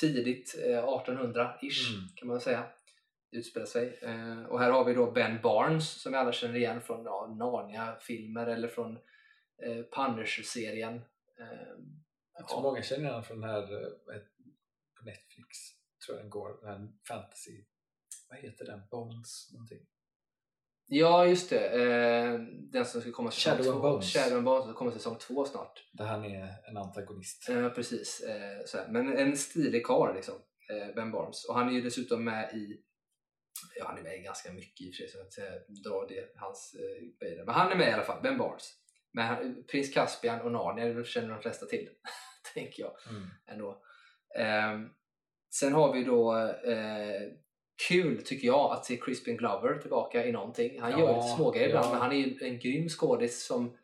tidigt eh, 1800-ish Mm. kan man säga. Utspelar sig. Eh, och här har vi då Ben Barnes som vi alla känner igen från ja, Narnia-filmer eller från eh, Punisher-serien. Eh, Jag tror Ja. många känner igen från den här eh, på Netflix, tror jag den går, den här fantasy, vad heter den? Bones någonting? Ja, just det. Eh, den som ska komma säsong Shadow and två. Bones. Shadow and Bones som kommer säsong två snart. Där han är en antagonist. Eh, precis. Eh. Men en stilig karl liksom. Eh, ben Barnes. Och han är ju dessutom med i Ja, han är med ganska mycket i och för sig, så att säga, dra det, hans eh. Men han är med i alla fall, Ben Barnes. Men han, Prins Caspian och Narnia känner de flesta till, tänker jag Mm. ändå. Ehm, sen har vi då eh, kul tycker jag att se Crispin Glover tillbaka i någonting. Han Ja, gör lite smågrejer ibland ja. men han är ju en grym skådis som,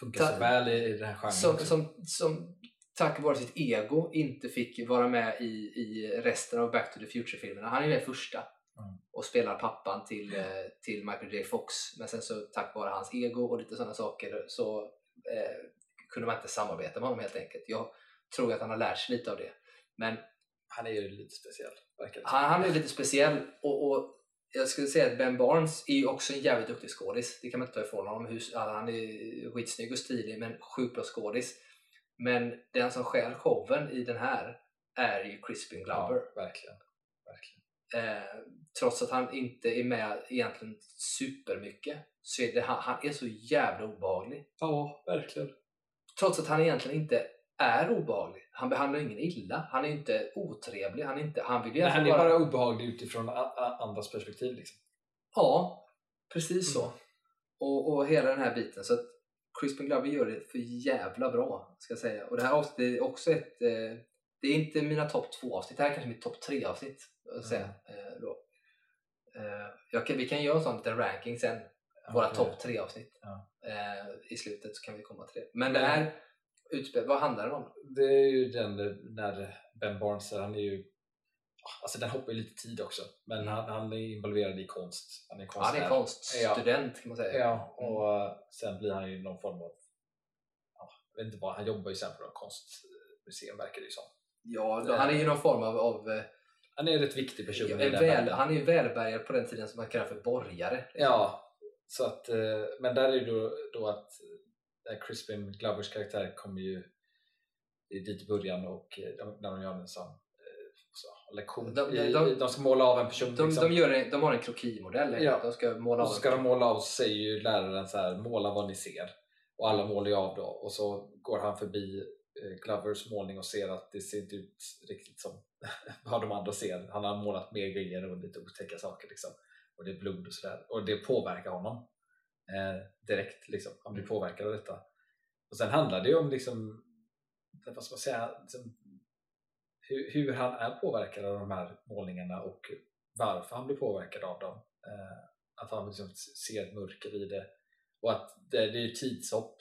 Funkar så väl i, den här genren. som, som, som tack vare sitt ego inte fick vara med i, i resten av Back to the Future-filmerna. Han är med i första Mm. och spelar pappan till, eh, till Michael J Fox. Men sen så tack vare hans ego och lite sådana saker så eh, kunde man inte samarbeta med honom helt enkelt. Jag tror att han har lärt sig lite av det. Men Han är ju lite speciell, han, han är lite speciell och, och jag skulle säga att Ben Barnes är ju också en jävligt duktig skådis. Det kan man inte ta ifrån honom. Hur, han är skitsnygg och stilig men sjukt bra skådis. Men den som stjäl showen i den här är ju Crispin Glover. Ja, verkligen. verkligen. Eh, trots att han inte är med egentligen supermycket så är det, han, han är så jävla obehaglig. Ja, verkligen. Trots att han egentligen inte är obehaglig. Han behandlar ingen illa. Han är inte otrevlig. Han, är inte, han vill Nej, han är egentligen bara obehaglig utifrån andras perspektiv. Liksom. Ja, precis så. Mm. Och, och hela den här biten. Så att Crispin Glover gör det för jävla bra, ska jag säga. Och det här avsnittet är också ett... Eh, det är inte mina topp två avsnitt. Det här är kanske mitt topp tre avsnitt. Att säga, eh, då. Eh, jag kan, vi kan göra en sån liten ranking sen. Våra Okej. topp tre avsnitt. Ja. Eh, I slutet så kan vi komma till det. Men det här utspel, vad handlar det om? Det är ju den när Ben Barnes, han är ju Alltså den hoppar ju lite tid också, men Mm. han, han är involverad i konst. Han är Ja, han är konstnär. konststudent kan man säga. Ja, och eh, sen blir han ju någon form av, ja, jag vet inte vad, han jobbar ju sen på något konstmuseum verkar det ju som. Ja, han är ju någon form av, av Han är en rätt viktig person den väl, han är ju välbärgad på den tiden som man kallar för borgare. liksom. Ja, så att, eh, men där är det då, då att eh, Crispin Glovers karaktär kommer ju är dit i början och eh, när de gör en sån så, lektion. De- de- de- de ska måla av en person. De, liksom. de, gör en, de har en krokimodell. Ja. De ska måla och så ska de måla av, säger ju läraren så här, måla vad ni ser. Och alla målar ju av då och så går han förbi Glovers målning och ser att det ser inte ut riktigt som vad de andra ser. Han har målat mer grejer och lite otäcka saker liksom. Och det är blod och sådär. Och det påverkar honom eh, direkt. Liksom. Han blir påverkad av detta. Och sen handlar det ju om liksom, vad ska man säga, liksom, hur, hur han är påverkad av de här målningarna och varför han blir påverkad av dem. Eh, att han liksom ser ett mörker i det och att det, det är ju tidshopp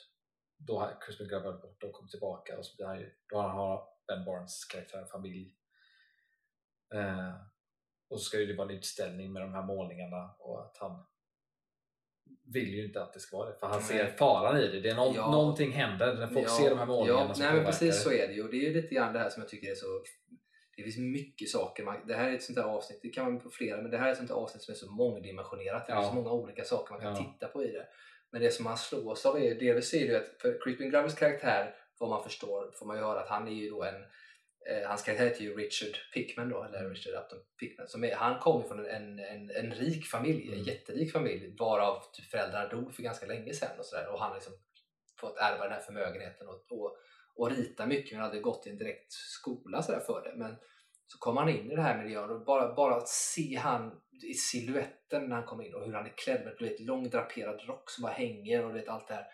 då har Crispin Glover varit borta och kommit tillbaka och så blir han ju, då har Ben Barnes karaktär familj. Eh, och så ska det vara en utställning med de här målningarna och att han vill ju inte att det ska vara det för han ser faran i det. det är någon, Ja. Någonting händer när folk Ja, ser de här målningarna ja, nej, men precis så är det ju. Och det är ju lite grann det här som jag tycker är så... Det finns mycket saker. Man, det här är ett sånt där avsnitt, det kan man på flera, men det här är ett sånt där avsnitt som är så mångdimensionerat. Det Ja. finns så många olika saker man kan Ja. titta på i det. Men det som man slås av är delvis är det att för Crispin Glovers karaktär, vad man förstår, får man ju höra att han är ju då en eh, hans karaktär heter ju Richard Pickman då, eller Mm. Richard Upton Pickman. Som är, han kommer från en, en, en rik familj, en Mm. jätterik familj, varav typ föräldrarna dog för ganska länge sedan och sådär. Och han har liksom fått ärva den här förmögenheten och, och, och rita mycket men hade gått i en direkt skola så där för det. Men så kom han in i den här miljön och bara, bara att se han i siluetten när han kom in och hur han är klädd med du vet, lång draperad rock som bara hänger och du vet, allt det här.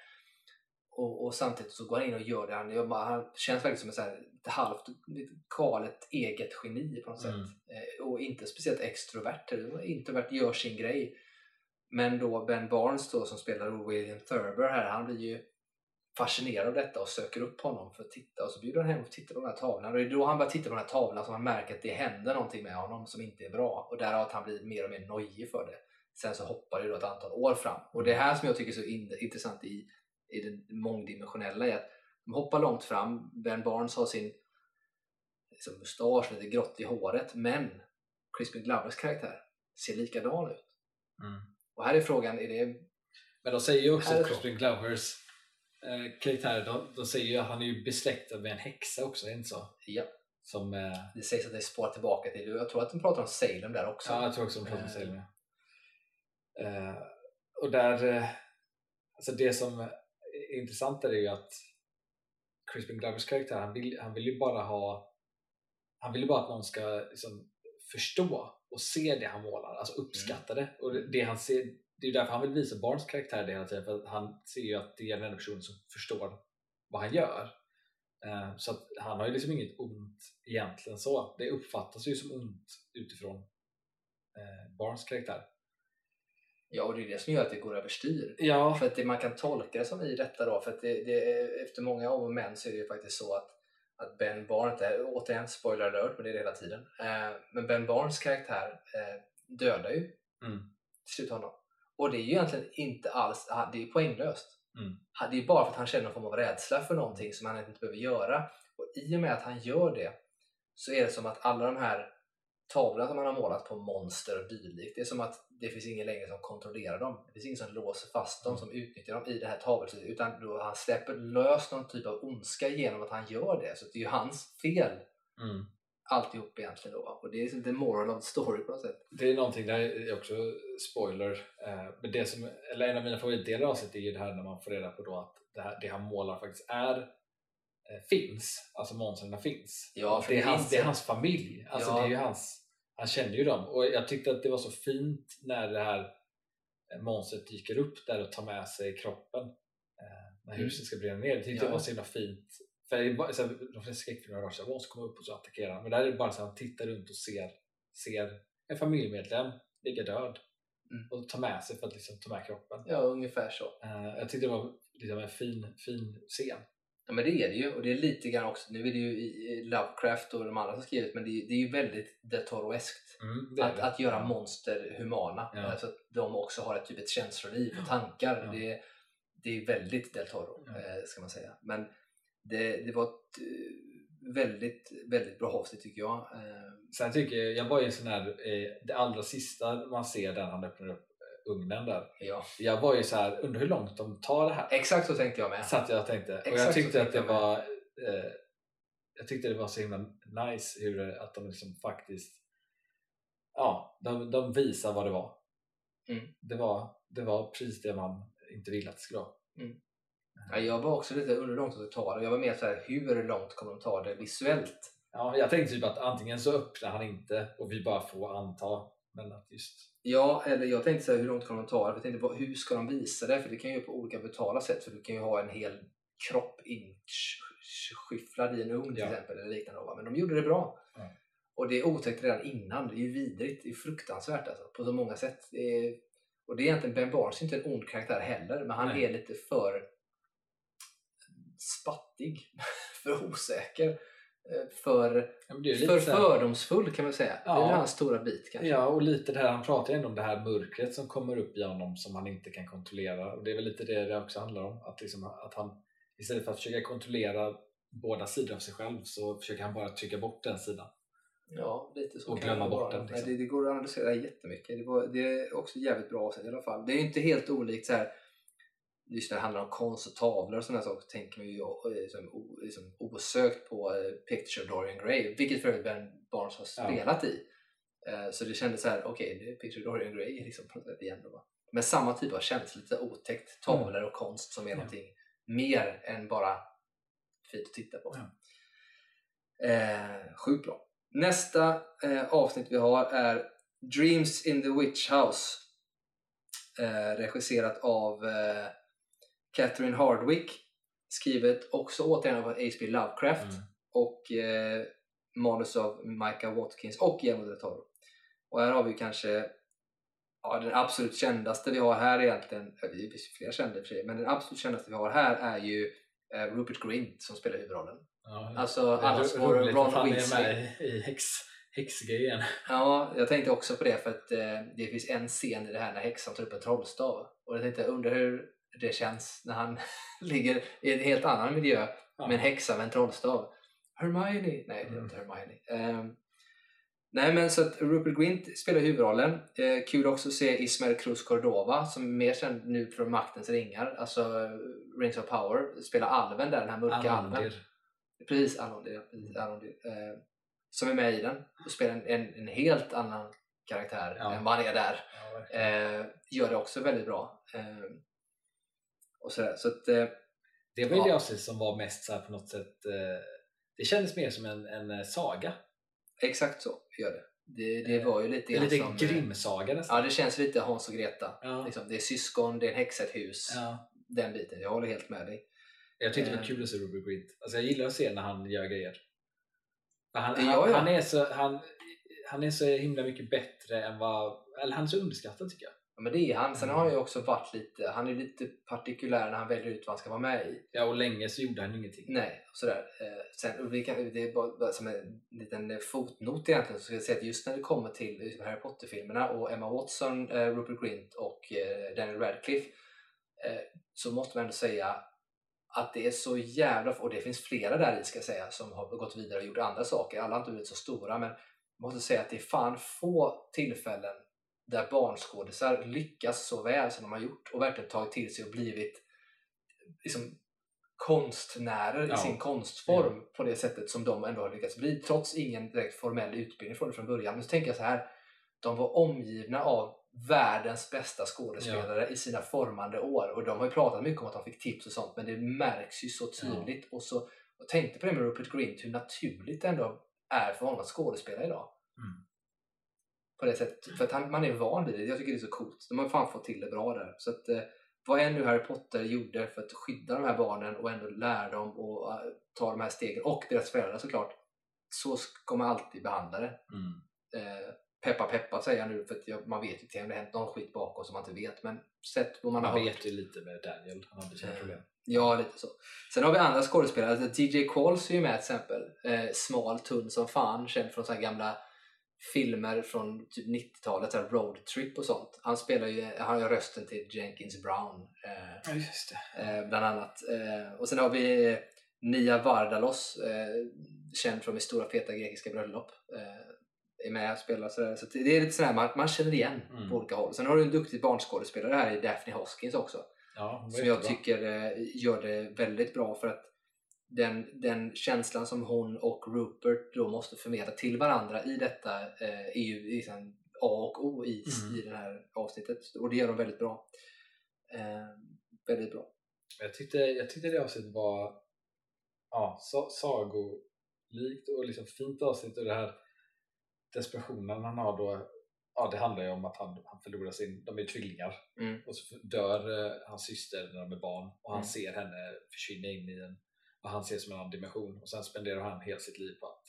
Och, och samtidigt så går han in och gör det. Han, bara, han känns verkligen som en så här, ett halvt lite galet eget geni på något Mm. sätt. Eh, och inte speciellt extrovert. Introvert gör sin grej. Men då Ben Barnes då, som spelar William Thurber här, han blir ju fascinerad av detta och söker upp honom för att titta och så bjuder han hem och tittar på den här tavlan och det är då han börjar titta på den här tavlan som han märker att det händer någonting med honom som inte är bra och därav att han blir mer och mer nojig för det. Sen så hoppar det då ett antal år fram och det här som jag tycker är så in- intressant i, i det mångdimensionella är att de hoppar långt fram. Ben Barnes har sin liksom, mustasch, lite grått i håret men Crispin Glovers karaktär ser likadan ut. Mm. Och här är frågan, är det Men de säger ju också att. Crispin Glovers eh, karaktär, de, de säger ju att han är ju besläktad med en häxa också, är det inte så? Ja. Som, eh, Det sägs att det spårar tillbaka till, jag tror att de pratar om Salem där också. ja, jag tror också de pratar om Eh. Salem. ja. Eh, och där, eh, alltså det som är intressant är ju att Crispin Glovers karaktär, han vill, han vill ju bara ha, han vill ju bara att någon ska liksom förstå och se det han målar, alltså uppskatta det. Och det han ser, det är därför han vill visa barns karaktär det hela tiden, för han ser ju att det är den enda personen som förstår vad han gör. Eh, Så att han har ju liksom inget ont egentligen så. Det uppfattas ju som ont utifrån eh, barns karaktär. Ja, och det är det som gör att det går överstyr. Ja, För att det man kan tolka det som i detta då, för att det, det, efter många om och men så är det ju faktiskt så att, att Ben Barnes, återigen spoiler alert, men det är det hela tiden. Eh, men Ben Barnes karaktär eh, dödar ju Mm. till slut honom. Och det är ju egentligen inte alls, ha- det är poänglöst. Mm. Ha- Det är bara för att han känner någon form av rädsla för någonting som han inte behöver göra. Och i och med att han gör det så är det som att alla de här tavlorna som han har målat på monster och dylikt, det är som att det finns ingen längre som kontrollerar dem. Det finns ingen som låser fast dem, som utnyttjar dem i det här tavelsättet, utan då han släpper lös någon typ av ondska genom att han gör det. Så det är ju hans fel mm. Alltihop egentligen då. Och det är liksom the moral of the story på något sätt. det är någonting där är också spoiler. eh, Men det som, eller en av mina favoritdelar av avsnittet är ju det här när man får reda på då att det, här, det han målar faktiskt är eh, finns, alltså monstren finns. Ja, det, är hans, det är hans familj, alltså Ja. det är hans, han känner ju dem och jag tyckte att det var så fint när det här eh, monstret dyker upp där och tar med sig kroppen när Mm. huset ska brinna ner. Det tyckte Ja. jag var så himla fint. För bara, så här, de flesta skräckfilmer så här, monster kommer upp och så attackerar han. Men där är det bara så att han tittar runt och ser, ser en familjemedlem ligga död Mm. och tar med sig för att liksom ta med kroppen. Ja, ungefär så. Eh, jag tyckte det var liksom en fin, fin scen. Ja men det är det ju och det är lite grann också, nu är det ju Lovecraft och de andra som skrivit men det är, det är ju väldigt Del Toro-eskt. Mm, det Att, det. att göra monster humana, Ja. så att de också har ett, typ ett känsloliv och tankar. Ja. Det, det är väldigt Del Toro, Ja. eh, ska man säga. Men det, det var ett eh, väldigt, väldigt bra avsnitt tycker jag. Eh, Sen tycker jag, jag var ju en sån här, eh, det allra sista man ser där han öppnar upp ugnen där. ja. Jag var ju så här, undrar hur långt de tar det här? Exakt så tänkte jag med. Satt jag och tänkte. Och jag Exakt tyckte att det var eh, jag tyckte det var så himla nice hur att de liksom faktiskt ja, de, de visar vad det var. Mm. Det var. Det var precis det man inte ville att det skulle vara. Ja, jag var också lite, hur långt de tar det. Jag var mer så här, hur långt kommer de ta det visuellt? Ja, jag tänkte typ att antingen så öppnar han inte och vi bara får anta. Men att just Ja, eller jag tänkte så här, hur långt kan de ta det? Jag tänkte, hur ska de visa det? För det kan ju på olika brutala sätt. För du kan ju ha en hel kropp inskyfflad i en ugn till Ja. exempel. Eller liknande. Men de gjorde det bra. Ja. Och det är otäckt redan innan. Det är ju vidrigt. Det är fruktansvärt alltså, på så många sätt. Det är, och det är egentligen Ben Barnes inte en ond karaktär heller. Men han Nej. är lite för spattig, för osäker, eh, för, Ja, för fördomsfull kan man säga. Det är Ja. hans stora bit kanske. Ja, och lite det här, han pratar ju ändå om det här mörkret som kommer upp i honom som han inte kan kontrollera. Och det är väl lite det det också handlar om. Att, liksom, att han istället för att försöka kontrollera båda sidor av sig själv så försöker han bara trycka bort den sidan. Ja, lite så Och glömma bort den, liksom. Det, det går att analysera jättemycket. Det, var, det är också jävligt bra avsnitt i alla fall. Det är ju inte helt olikt så här. Just när det handlar om konst och tavlor och sådana saker tänker man ju liksom, o- liksom, osökt på eh, Picture of Dorian Gray, vilket för övrigt Ben Barnes har Ja. spelat i. Eh, Så det kändes så här, okej, det är Picture of Dorian Gray liksom, på något sätt igen. Då? Men samma typ av känsla, lite otäckt tavlor och konst som är Ja. någonting mer än bara fint att titta på. Ja. Eh, sjukt bra. Nästa eh, avsnitt vi har är Dreams in the Witch House. Eh, regisserat av eh, Catherine Hardwick. Skrivet också återigen av H.P. Lovecraft. Mm. Och eh, manus av Micah Watkins och Guillermo del Toro. Och här har vi kanske ja, den absolut kändaste vi har här egentligen. ja, Det finns flera kända i och för sig. Men den absolut kändaste vi har här är ju eh, Rupert Grint som spelar huvudrollen. Ja, Alltså allas vår Ron han är Weasley. med i, häx, häxgrejen. Ja, jag tänkte också på det för att eh, det finns en scen i det här när häxan tar upp en trollstav. Och jag tänkte, undrar hur det känns när han ligger i en helt annan miljö Ja. med en häxa med en trollstav. Hermione! Nej, det är Mm. inte Hermione. Ehm, nej, men så att Rupert Grint spelar huvudrollen. Eh, kul också att se Ismael Cruz Cordova som är mer känd nu från Maktens ringar, alltså Rings of Power, spelar alven där, den här mörka alven. Alandir. Precis, Alondir. ja, precis, Alondir. Eh, som är med i den och spelar en, en, en helt annan karaktär Ja. än vad han är där. Ja. Eh, gör det också väldigt bra. Eh, och sådär. Så att, eh, det var ju ja. det avsnitt som var mest så på något sätt eh, det kändes mer som en, en eh, saga. exakt så gör det. Det, det var ju lite grann lite som... Grimm-saga nästan. Ja, det känns lite Hans och Greta. Ja. Liksom, det är syskon, det är en häxa ett hus. Ja. Den biten. Jag håller helt med dig. Jag tyckte det var Eh. kul att se Rupert Grint. Alltså jag gillar att se när han gör grejer. Han, Ja, han, han, är så, han, han är så himla mycket bättre än vad... Eller han är så underskattad tycker jag. Ja, men det är han. Sen Mm. har han ju också varit lite... Han är lite partikulär när han väljer ut vad han ska vara med i. Ja, och länge så gjorde han ingenting. Nej, och sådär. Eh, sen, och vi kan, det är bara, som en liten fotnot egentligen, så ska jag säga att just när det kommer till Harry Potter-filmerna och Emma Watson, eh, Rupert Grint och eh, Daniel Radcliffe så måste man ändå säga att det är så jävla... Och det finns flera där i ska jag säga som har gått vidare och gjort andra saker. Alla har inte blivit så stora men jag måste säga att det är fan få tillfällen där barnskådisar lyckas så väl som de har gjort och verkligen tagit till sig och blivit liksom, konstnärer Ja. i sin konstform på det sättet som de ändå har lyckats bli trots ingen direkt formell utbildning från det från början. Men så tänker jag så här, de var omgivna av världens bästa skådespelare i sina formande år och de har ju pratat mycket om att de fick tips och sånt men det märks ju så tydligt och så och tänkte på det med Rupert Grint hur naturligt det ändå är för honom att skådespela idag. Mm. På det sättet. För att han, man är van vid det. Jag tycker det är så coolt. De har fan fått till det bra där. Så att, eh, vad än nu Harry Potter gjorde för att skydda de här barnen och ändå lära dem att eh, ta de här stegen och deras föräldrar såklart. Så ska man alltid behandla det. Mm. Eh, peppa peppa säger jag nu för att jag, man vet ju inte om det hänt någon skit bakom som man inte vet. Men sett vad man, Man har hört. vet ju lite med Daniel. Han hade sina Eh, problem. Ja, lite så. Sen har vi andra skådespelare. Alltså, DJ Qualls är ju med till exempel. Eh, smal, tunn som fan. Känd från så här gamla filmer från typ 90-talet. så här Road Trip och sånt. Han spelar ju, han har ju rösten till Jenkins Brown. Eh, just det. eh, bland annat. Eh, och sen har vi eh, Nia Vardalos. Eh, känd från Min stora feta grekiska bröllop. Eh, är med och spelar sådär. Så det är lite sådär man, man känner igen Mm. på olika håll. Sen har du en duktig barnskådespelare här i Daphne Hoskins också Ja, som jag tycker eh, gör det väldigt bra för att den, den känslan som hon och Rupert då måste förmedla till varandra i detta eh, är ju liksom A och O i, Mm. i det här avsnittet och det gör de väldigt bra. Eh, väldigt bra. Jag tyckte, jag tyckte det avsnittet var ja, sa, sagolikt och liksom fint avsnitt och det här desperationen han har då ja, det handlar ju om att han, han förlorar sin, de är tvillingar Mm. och så dör eh, hans syster när de är barn och han Mm. ser henne försvinna in i en vad han ser som en annan dimension och sen spenderar han hela sitt liv på att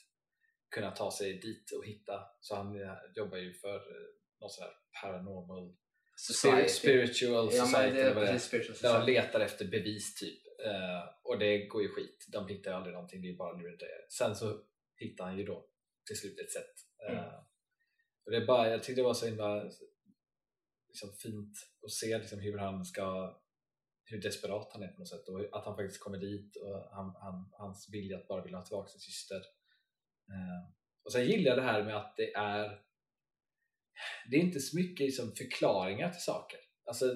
kunna ta sig dit och hitta så han eh, jobbar ju för eh, någon sån här paranormal Society. spiritual Ja, society det spiritual de letar efter bevis typ Eh, och det går ju skit. De hittar ju aldrig någonting, det är bara nu det. Sen så hittar han ju då till slut ett sätt. Mm. och det är bara, jag tyckte det var så himla liksom, fint att se liksom, hur han ska hur desperat han är på något sätt och att han faktiskt kommer dit och han, han, hans vilja att bara vilja ha tillbaka sin syster. Eh, och sen gillar jag det här med att det är det är inte så mycket liksom, förklaringar till saker. Alltså,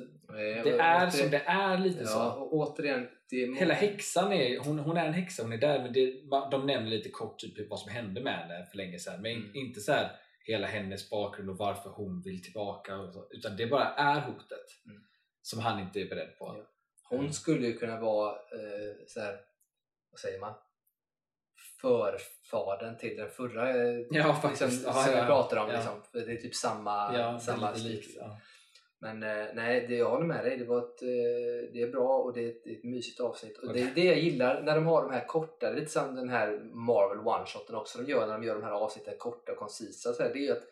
det är som det är lite Ja, så. och återigen, det Hela häxan är, hon, hon är en häxa, hon är där men det, de nämner lite kort typ vad som hände med henne för länge sedan men Mm. inte så här hela hennes bakgrund och varför hon vill tillbaka och så, utan det bara är hotet Mm. som han inte är beredd på. Ja. Hon skulle ju kunna vara eh, så här, vad säger man? Förfadern till den förra eh, Ja, faktiskt. liksom, Ja, som ja, vi pratar om. Liksom. Det är typ samma, Ja, samma stil. Men eh, nej, det jag håller med dig. Det, var ett, eh, det är bra och det är ett, ett mysigt avsnitt. Och det är det jag gillar när de har de här korta, lite som den här Marvel one-shoten också de gör när de gör de här avsnitten korta och koncisa. Så här, det är att,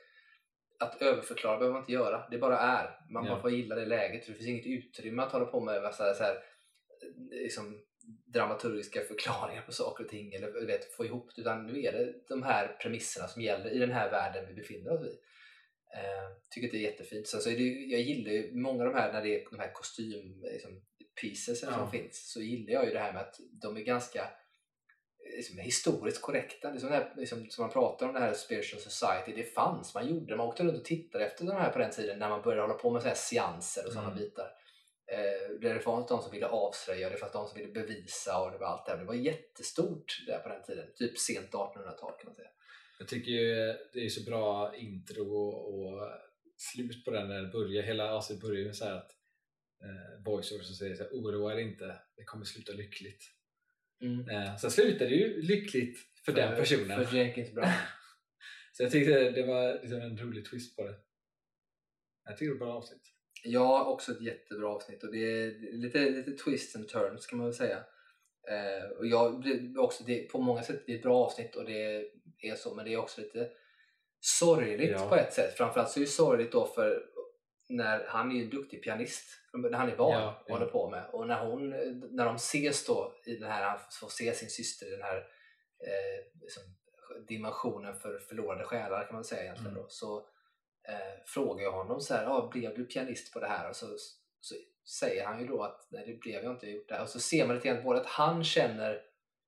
att överförklara behöver man inte göra. Det bara är. Man Ja. bara får gilla det läget. För det finns inget utrymme att hålla på med massa så här, liksom, dramaturgiska förklaringar på saker och ting eller vet, få ihop det. Utan nu är det de här premisserna som gäller i den här världen vi befinner oss i. Eh, tycker att det är jättefint. Sen så är det, jag gillar ju många av de här, när det är de här kostym liksom, pieces Ja. som finns, så gillar jag ju det här med att de är ganska liksom, historiskt korrekta. Det är som, det här, liksom, som man pratar om det här spiritual society, det fanns, man gjorde Man åkte runt och tittade efter de här på den tiden när man började hålla på med så här seanser och sådana Mm. bitar. Eh, det fanns de som ville avslöja, det fanns de som ville bevisa och det var allt det här. Det var jättestort där på den tiden. Typ sent 1800-tal kan man säga. Jag tycker ju det är så bra intro och, slut på den när det börjar. Hela avsnittet börjar med så att eh, voiceover som säger så här, oroa er inte, det kommer sluta lyckligt. Eh, sen slutar det ju lyckligt för, den personen. För Jenkins Brown. Så jag tyckte det var liksom en rolig twist på det. Jag tycker det var ett bra avsnitt. Ja, också ett jättebra avsnitt och det är lite, lite twists and turns kan man väl säga. Eh, och jag, det, är också, det, på många sätt det är ett bra avsnitt och det är så, men det är också lite sorgligt Ja. på ett sätt. Framförallt så är det sorgligt då för när han är ju en duktig pianist, när han är van Ja, och ja. håller på med. Och när, hon, när de ses då i den här, han får se sin syster i den här eh, liksom, dimensionen för förlorade själar kan man säga egentligen Mm. då. Så eh, frågar jag honom så här, ah, blev du pianist på det här? Och så, så säger han ju då att nej det blev jag inte, jag gjort det här. Och så ser man lite grann både att han känner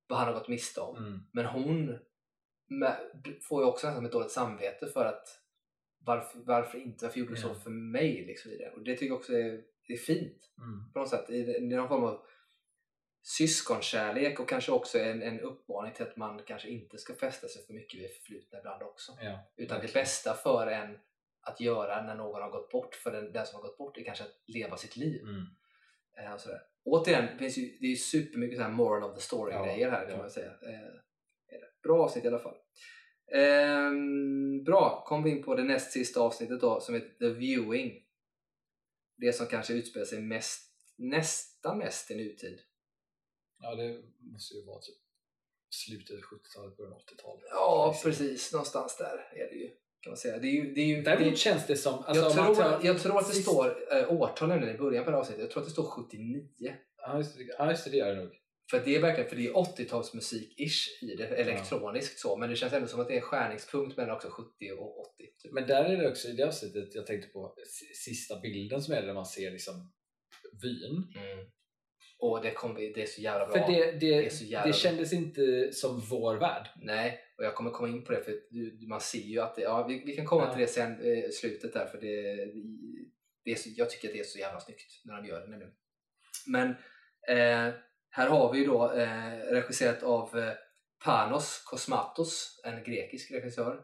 vad han har gått miste om, Mm. men hon med, får ju också nästan ett dåligt samvete för att varför, varför inte? Varför gjorde du så för mig? Liksom, i det. Och det tycker jag också är, det är fint Mm. på något sätt. I, någon form av syskonkärlek och kanske också en, en uppmaning till att man kanske inte ska fästa sig för mycket vid förflutna ibland också. Ja, Utan det bästa för en att göra när någon har gått bort, för den, den som har gått bort, är kanske att leva sitt liv. Mm. Eh, och sådär. Återigen, det, finns ju, det är supermycket så här moral of the story-grejer Ja, här kan man säga. Eh. Bra avsnitt i alla fall. Ehm, bra, kom vi in på det näst sista avsnittet då som heter The Viewing. Det som kanske utspelar sig mest, nästan mest i nutid. ja, det måste ju vara typ slutet av 70-talet, början av 80-talet. Ja, precis. Någonstans där är det ju. Kan man säga. Det är ju, det är ju, det är, Däremot känns det som... Alltså, jag, tror, tar- jag tror att det sist- står eh, årtal i början på det här avsnittet. Jag tror att det står 79. Ja, just det, ja, just det, det gör det nog. För det är verkligen för det är 80-talsmusik-ish i det, elektroniskt så. Men det känns ändå som att det är en skärningspunkt mellan också 70 och 80. Typ. Men där är det också i det avsnittet jag tänkte på sista bilden som är där man ser liksom vyn. Mm. Och det, kommer, det är så jävla bra. För det, det, är det, så jävla bra. kändes inte som vår värld. Nej, och jag kommer komma in på det för man ser ju att det, ja, vi, vi kan komma Ja. till det sen, eh, slutet där för det, det är så, jag tycker att det är så jävla snyggt när de gör det nämligen. Men eh, här har vi ju då eh, regisserat av eh, Panos Kosmatos, en grekisk regissör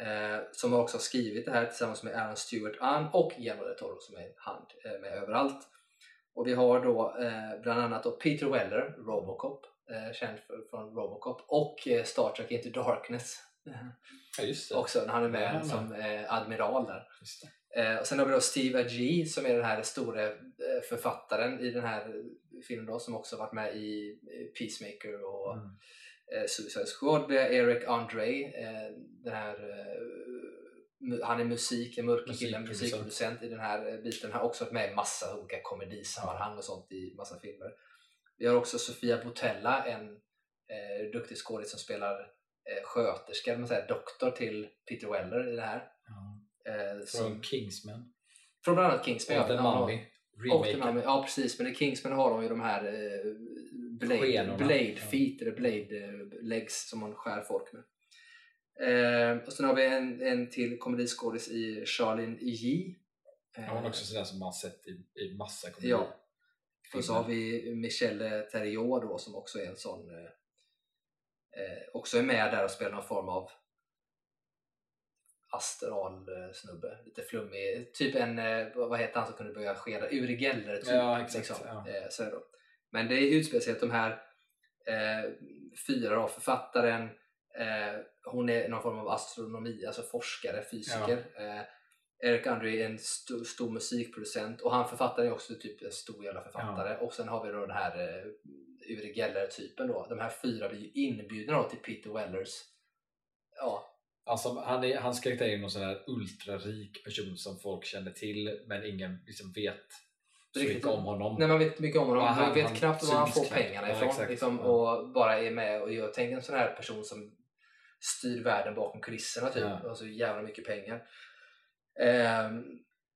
eh, som också har skrivit det här tillsammans med Aaron Stewart Ann och Guillermo del Toro som är hand eh, med överallt. Och vi har då eh, bland annat då Peter Weller, Robocop, eh, känd för, från Robocop och eh, Star Trek Into Darkness Ja, just det. också när han är med Ja, som admiral där. Just det. Och sen har vi då Steve Agee som är den här stora eh, författaren i den här filmen då, som också varit med i Peacemaker och Mm. eh, Suicide Squad. Eric Andre, eh, den här, eh, han är musik, en mörk kille, Musikproducent. i den här eh, biten. Han har också varit med i massa olika komedisammanhang och sånt i massa filmer. Vi har också Sofia Botella, en eh, duktig skådis som spelar eh, sköterska, man säger, doktor till Peter Weller i det här. Ja. Eh, Från som, Kingsman. från bland annat Kingsman. Och ja, The Remaken. Ja precis, men i Kingsman har de ju de här eh, blade, Skenorna. blade feet eller blade eh, legs som man skär folk med. Eh, och sen har vi en, en till komediskådis i Charlene Yi. Eh, Ja, Hon är också sådär som man sett i, i massa komedier. Ja. Och så har vi Michelle Theriot då som också är en sån eh, eh, också är med där och spelar någon form av astral eh, snubbe, lite flummig, typ en, eh, vad heter han som kunde börja skeda, Uri Geller typ. Ja, exakt, ja. Eh, så då. Men det utspelar sig att de här eh, fyra då, författaren, eh, hon är någon form av astronomi, alltså forskare, fysiker. Eh, Eric Andre är en sto, stor musikproducent och han författaren är också typ en stor jävla författare. Och sen har vi då den här eh, Uri Geller-typen då. De här fyra blir ju inbjudna då till Peter Wellers ja, Alltså, han är, hans karaktär är någon sån här ultrarik person som folk känner till men ingen liksom vet så mycket om honom. Nej, man vet mycket om honom. Ja, han- man vet han knappt var han får knappt. pengarna ifrån. liksom, Ja. Och bara är med och gör. Tänk en sån här person som styr världen bakom kulisserna typ. Ja. Och så jävla mycket pengar. Ehm,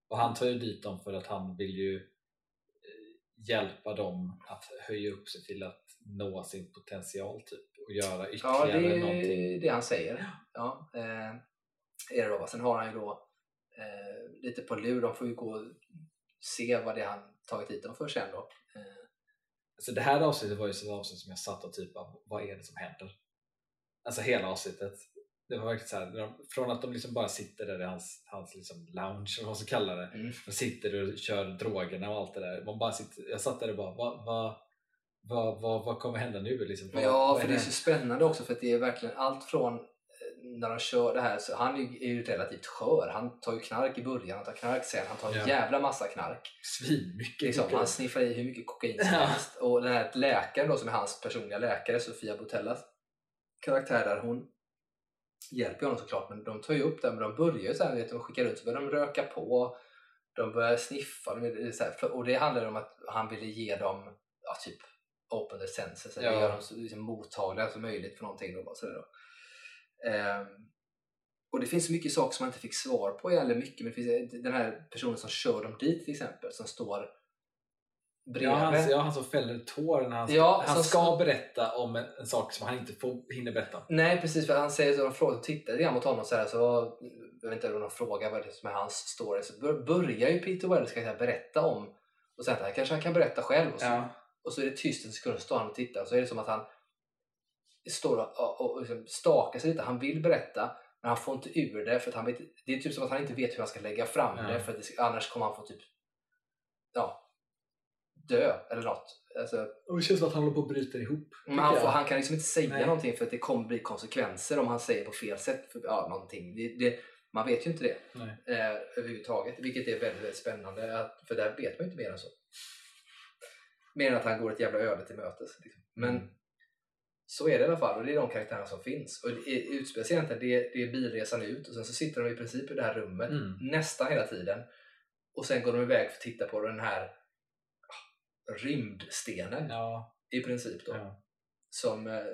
Och han tar ju dit dem för att han vill ju eh, hjälpa dem att höja upp sig till att nå sin potential typ och göra ja, ytterligare det är någonting. det han säger. Ja, eh, är det då. Sen har han ju då eh, lite på lur. De får ju gå och se vad det är han tagit hit dem för sen då. Eh, Så det här avsnittet var ju så avsnitt som jag satt och typ vad är det som händer? Alltså hela avsnittet. Det var verkligen så här, från att de liksom bara sitter där i hans, hans liksom lounge eller vad man ska kalla det. Mm. De sitter och kör drogerna och allt det där. Man bara sitter, jag satt där och bara, vad, vad, vad, vad, vad kommer hända nu? Liksom, vad, Ja, för det är så spännande också för att det är verkligen allt från eh, när de kör det här, så han är ju, relativt skör. Han tar ju knark i början, han tar knark sen, han tar en Ja. jävla massa knark. Svinmycket. Liksom, han sniffar i hur mycket kokain som helst. Och den här läkaren då som är hans personliga läkare, Sofia Botellas karaktär där, hon hjälper honom såklart men de tar ju upp det, men de börjar ju så här, vet, de skickar ut så börjar de röka på, de börjar sniffa, de så här, och det handlar om att han ville ge dem ja, typ open their senses, eller Ja. göra dem så liksom, mottagliga som möjligt för någonting. Då, bara så där då. Ehm, och det finns så mycket saker som man inte fick svar på, eller mycket, men det finns den här personen som kör dem dit till exempel, som står bredvid. Ja han, ja, han som fäller tår när han, Ja, han ska berätta om en, en sak som han inte får, hinner berätta. Nej precis, för han säger så, de frågar, tittar lite grann mot honom så här, så jag vet inte om de frågar vad det är som är hans story, så bör, börjar ju Peter Weller ska jag säga, berätta om, och sen att här kanske han kan berätta själv, och så, och så är det tyst en sekund, så står han och tittar, och så är det som att han står och, och, och liksom stakar sig lite, han vill berätta, men han får inte ur det, för att han vet, det är typ som att han inte vet hur han ska lägga fram Ja. det, för det, annars kommer han få typ, ja, dö eller något. Alltså, Och det känns som att han håller på att bryta ihop. men han, får, han kan liksom inte säga Nej. någonting för att det kommer bli konsekvenser om han säger på fel sätt. För, ja, någonting. Det, det, man vet ju inte det eh, överhuvudtaget, vilket är väldigt, väldigt spännande. Att, för där vet man ju inte mer än så. Mer än att han går ett jävla öde till mötes. Liksom. Men Mm. så är det i alla fall och det är de karaktärerna som finns. Och det är- utspelar sig egentligen, det är, det är bilresan ut och sen så sitter de i princip i det här rummet Mm. nästan hela tiden. Och sen går de iväg för att titta på den här ah, rymdstenen Ja, i princip. Då ja. som, eh,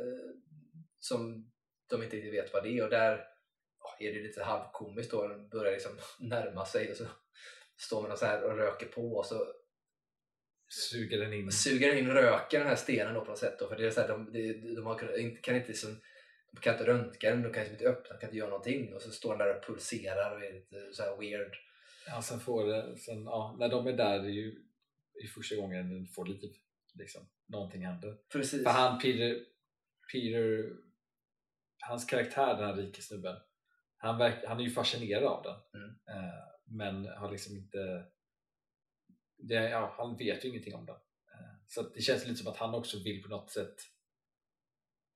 som de inte riktigt vet vad det är och där ja, är det lite halvkomiskt då de börjar liksom närma sig och så står man och, så här och röker på och så Suger den in. suger den in röken den här stenen då på något sätt då, för det är så här, de, de, de har, kan inte liksom de kan inte röntga den, de kan liksom inte öppna, de kan inte göra någonting och så står den där och pulserar och är lite så här weird. Ja, sen får det, sen, ja, när de är där, det är ju i första gången den får liv. Liksom. Någonting händer. Precis. För han, Peter, Peter, hans karaktär, den här rike snubben, han, verk, han är ju fascinerad av den. Mm. Eh, men har liksom inte, det, ja, han vet ju ingenting om den. Eh, så det känns lite som att han också vill på något sätt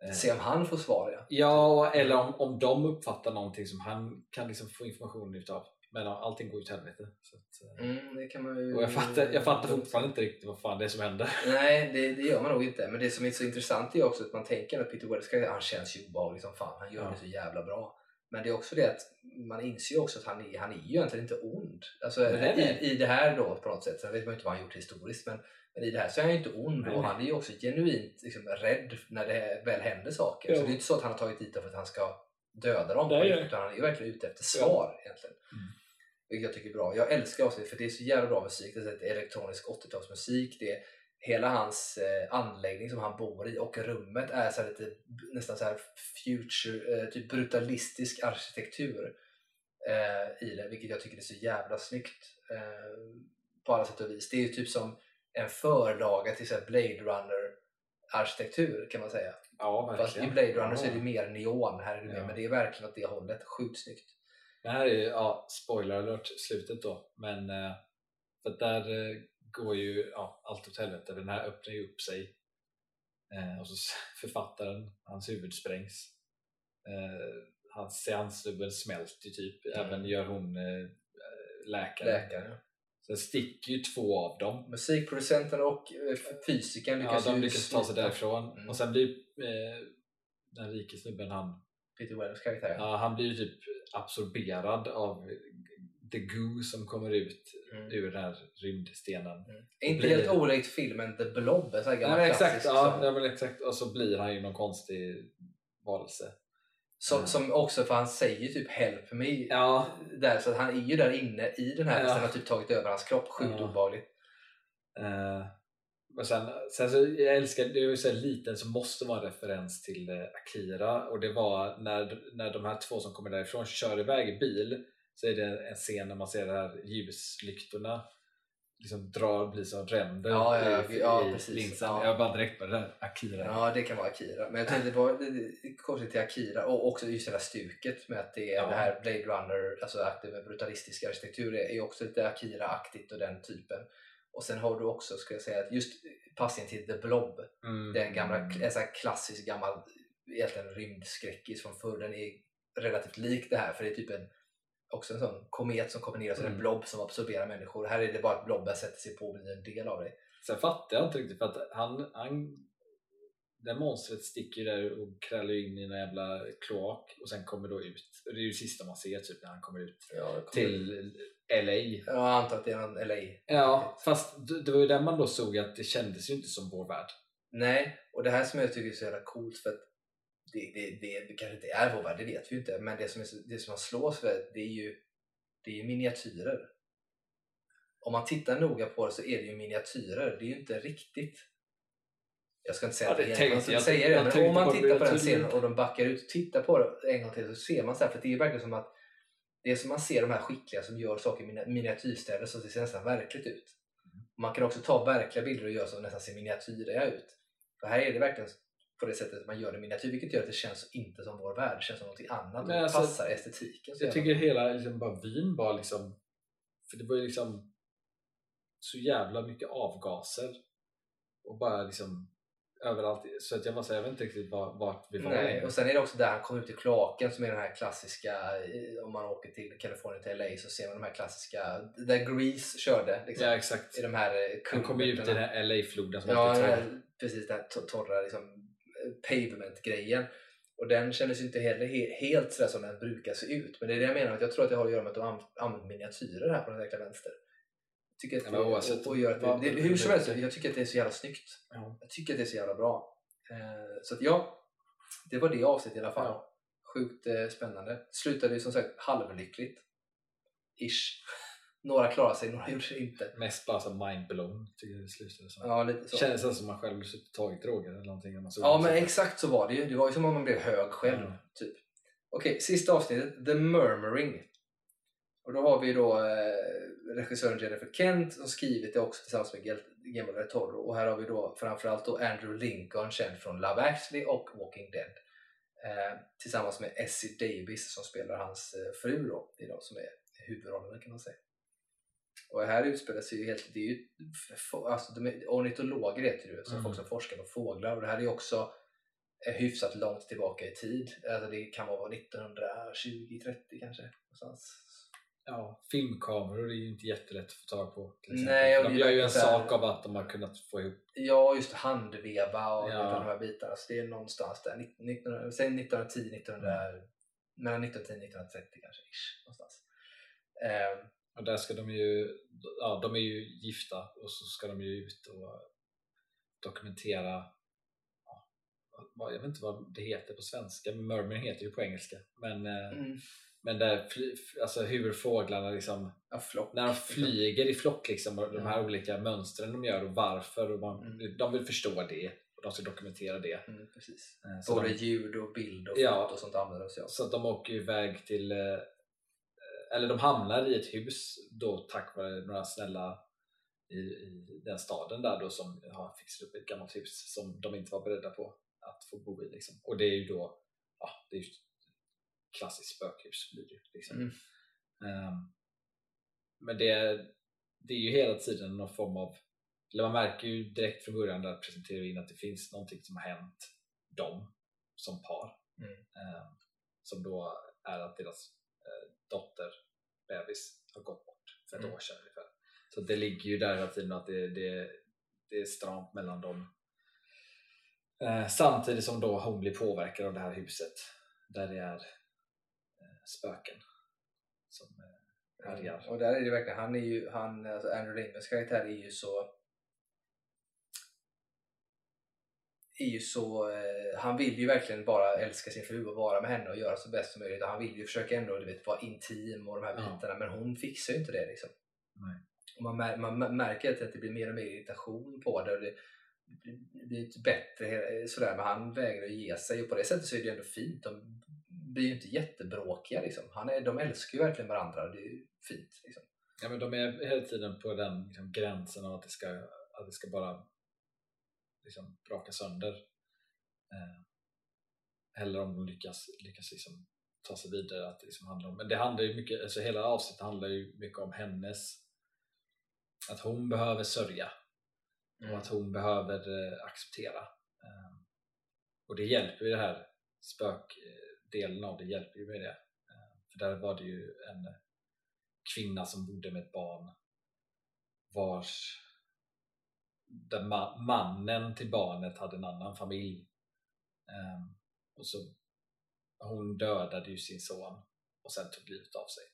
eh, Se om han får svar ja. Ja, eller om, om de uppfattar någonting som han kan liksom få information utav. Men allting går ju till helvete. Så att, eh, Mm, det kan man ju... och jag fattar, jag fattar fortfarande inte riktigt vad fan det är som händer. Nej, det, det gör man nog inte. Men det som är så intressant är också att man tänker att Peter Weller ska, han känns ju obehaglig som fan. Han gör Ja. det så jävla bra. Men det är också det att man inser ju också att han är, han är ju egentligen inte ond. Alltså, Nej, nej. I, I det här då på något sätt, sen vet man ju inte vad han gjort historiskt men, men i det här så är han ju inte ond Nej, och han är ju också genuint liksom, rädd när det väl händer saker. Ja. Så det är inte så att han har tagit dit dem för att han ska döda dem, Nej, utan han är ju verkligen ute efter svar egentligen. Mm. Vilket jag tycker är bra. Jag älskar avsnittet för det är så jävla bra musik. Det är elektronisk 80-talsmusik. Det är hela hans eh, anläggning som han bor i och rummet är så lite nästan så här future, eh, typ brutalistisk arkitektur eh, i det. Vilket jag tycker är så jävla snyggt eh, på alla sätt och vis. Det är ju typ som en förlaga till så här Blade Runner arkitektur kan man säga. Ja, Fast i. Blade Runner så är Ja. det mer neon, här är det mer, Ja. men det är verkligen åt det hållet. Sjukt snyggt. Det här är ju, ja, spoiler alert, slutet då. Men eh, för där eh, går ju ja, allt åt helvete. Den här öppnar ju upp sig. Eh, och så författaren, hans huvud sprängs. Eh, hans seansnubben smälter typ. Mm. Även gör hon eh, läkaren. Läkare. Sen sticker ju två av dem. Musikproducenten och eh, fysikern Ja, lyckas de ju lyckas ta sig därifrån. Mm. Och sen blir eh, den rike snubben, han, Peter Wellers karaktär. ja, han blir ju typ absorberad av the goo som kommer ut Mm. ur den här rymdstenen. Inte blir- helt olikt filmen The Blob, sån här gammal men exakt, ja, ja, men exakt. Och så blir han ju någon konstig varelse. som, Mm. som också, för han säger typ 'Help me' Ja, där, så att han är ju där inne i den här, Ja. ja. har typ tagit över hans kropp, sjukt Ja. obehagligt. eh, men sen, sen så, jag älskar, det är ju så här liten som måste vara en referens till eh, Akira och det var när, när de här två som kommer därifrån kör iväg i bil så är det en scen när man ser de här ljuslyktorna liksom drar, blir som ränder Ja, ja, i, ja, i linsen. Ja. Jag bara direkt på det där, Akira. Ja, det kan vara Akira. Men jag tänkte det var det- det- kopplat till Akira och också just det här stuket med att det är det här Blade Runner, alltså brutalistisk arkitektur är också lite Akira-aktigt och den typen. Och sen har du också, ska jag säga, att just passningen till The Blob, Mm. den gamla, en sån klassisk gammal egentligen rymdskräckis från förr, den är relativt lik det här för det är typ en också en sån komet som kommer ner och så är det en Mm. blob som absorberar människor. Här är det bara att blobben sätter sig på och blir en del av dig. Sen fattar jag inte riktigt för att han, han det monstret sticker ju där och krallar in i en jävla kloak och sen kommer då ut. Det är ju det sista man ser typ när han kommer ut Ja, kommer- till LA. Jag antar att det är någon LA. Ja, fast det det var ju där man då såg att det kändes ju inte som vår värld. Nej, och det här som jag tycker är så jävla coolt för att det, det, det, det kanske inte är vår värld, det vet vi inte. Men det som, är, det som man slås för det är ju, det är ju miniatyrer. Om man tittar noga på det så är det ju miniatyrer, det är ju inte riktigt. Jag ska inte säga Ja, att det det tänkte jag ska jag. säga det, Jag men om man på tittar på den miniatyrer. scenen och de backar ut och tittar på det en gång till så ser man så här, för det är verkligen som att det är som man ser de här skickliga som gör saker i miniatyrstäder så det ser nästan verkligt ut. Man kan också ta verkliga bilder och göra så att de nästan ser miniatyriga ut. För här är det verkligen på det sättet man gör det i miniatyr vilket gör att det känns inte som vår värld, det känns som någonting annat och alltså, passar estetiken. Jag tycker hela liksom, bara vyn var liksom för det var ju liksom så jävla mycket avgaser och bara liksom överallt så att jag måste jag vet inte riktigt vart, vart vi var Nej, och sen är det också där han kommer ut i kloaken som är den här klassiska, eh, om man åker till Kalifornien till LA så ser man de här klassiska, där Grease körde. Liksom, Ja exakt. I de här eh, Han kommer ut i den här LA-floden som Ja, alltid här, precis den här to- torra liksom, pavement-grejen. Och den kändes inte heller he- helt sådär som den brukar se ut. Men det är det jag menar, att jag tror att det har att göra med att de an- använder miniatyrer här på den jäkla vänster. Jag tycker att Ja, det, men oavsett och, och gör att vad- det, det, hur som helst, jag tycker att det är så jävla snyggt. Ja. Jag tycker att det är så jävla bra. Eh, så att ja, det var det avsnittet i alla fall. Ja. Sjukt eh, spännande. Slutade ju som sagt halvlyckligt. Ish. Några klarade sig, några gjorde det inte. Mest bara som mindblown tycker jag det slutade som. Ja, lite så. Kändes som man själv suttit och tagit droger eller någonting. man Ja, men exakt så var det ju. Det var ju som om man blev hög själv. Mm. Typ. Okej, sista avsnittet. The Murmuring. Och då har vi då eh, regissören Jennifer Kent som skrivit det också tillsammans med Guillermo del Toro. Och här har vi då framförallt då Andrew Lincoln känd från Love actually och Walking Dead. Eh, tillsammans med Essie Davis som spelar hans eh, fru då. De som är huvudrollerna kan man säga. Och här utspelar sig ju helt, det är ju, alltså de är, ornitologer heter det ju, Mm. folk som forskar på fåglar och det här är ju också hyfsat långt tillbaka i tid. Alltså det kan vara 1920-30 kanske. Någonstans. Ja, filmkameror är ju inte jättelätt att få tag på. Nej, de gör ju en sak av att de har kunnat få ihop Ja, just handveva och Ja. de här bitarna. Så det är någonstans där, 19, säg 1910, 1900, mellan 1910 och 1930 kanske. Ish, någonstans. Eh, Och där ska de ju, ja de är ju gifta och så ska de ju ut och dokumentera, ja, jag vet inte vad det heter på svenska, murmuring heter ju på engelska. Men, eh, mm. men där, alltså hur fåglarna liksom, Ja, när de flyger i flock liksom och de här Ja. olika mönstren de gör och varför och man, Mm. de vill förstå det och de ska dokumentera det. Mm, precis. Eh, Så Både de, ljud och bild och Ja. och sånt använder de sig av. Så att de åker iväg till, eh, eller de hamnar i ett hus då tack vare några snälla i, i den staden där då som har fixat upp ett gammalt hus som de inte var beredda på att få bo i. Liksom. Och det är ju då, ja, det är ju klassiskt spökhus blir det liksom. Mm. Ehm, men det, det är ju hela tiden någon form av, eller man märker ju direkt från början där presenterar vi in att det finns någonting som har hänt dem som par. Mm. Ehm, som då är att deras eh, dotter, bebis, har gått bort för ett Mm. år sedan ungefär. Så det ligger ju där hela tiden att det, det, det är stramt mellan dem. Eh, samtidigt som då hon blir påverkad av det här huset där det är eh, spöken som eh, härjar. Och där är det verkligen, han är ju, han, alltså Andrew Lindgrens karaktär är ju så är ju så, eh, han vill ju verkligen bara älska sin fru och vara med henne och göra så bäst som möjligt och han vill ju försöka ändå du vet, vara intim och de här Ja. bitarna men hon fixar ju inte det liksom. Man, mär, man mär- märker att det blir mer och mer irritation på det och det blir- blir inte bättre eh, sådär men han vägrar ge sig och på det sättet så är det ju ändå fint. De blir ju inte jättebråkiga liksom. Han är, de älskar ju verkligen varandra och det är ju fint. Liksom. Ja, men de är hela tiden på den liksom, gränsen av att det ska, att det ska bara liksom, braka sönder. Eh, eller om de lyckas, lyckas liksom, ta sig vidare. Att det liksom handlar om, men det handlar ju mycket, alltså hela avsnittet handlar ju mycket om hennes att hon behöver sörja och att hon behöver eh, acceptera. Eh, och det hjälper ju det här spökdelen av det hjälper ju med det. Eh, för där var det ju en kvinna som bodde med ett barn vars där ma- mannen till barnet hade en annan familj. Ehm, och så Hon dödade ju sin son och sen tog livet av sig.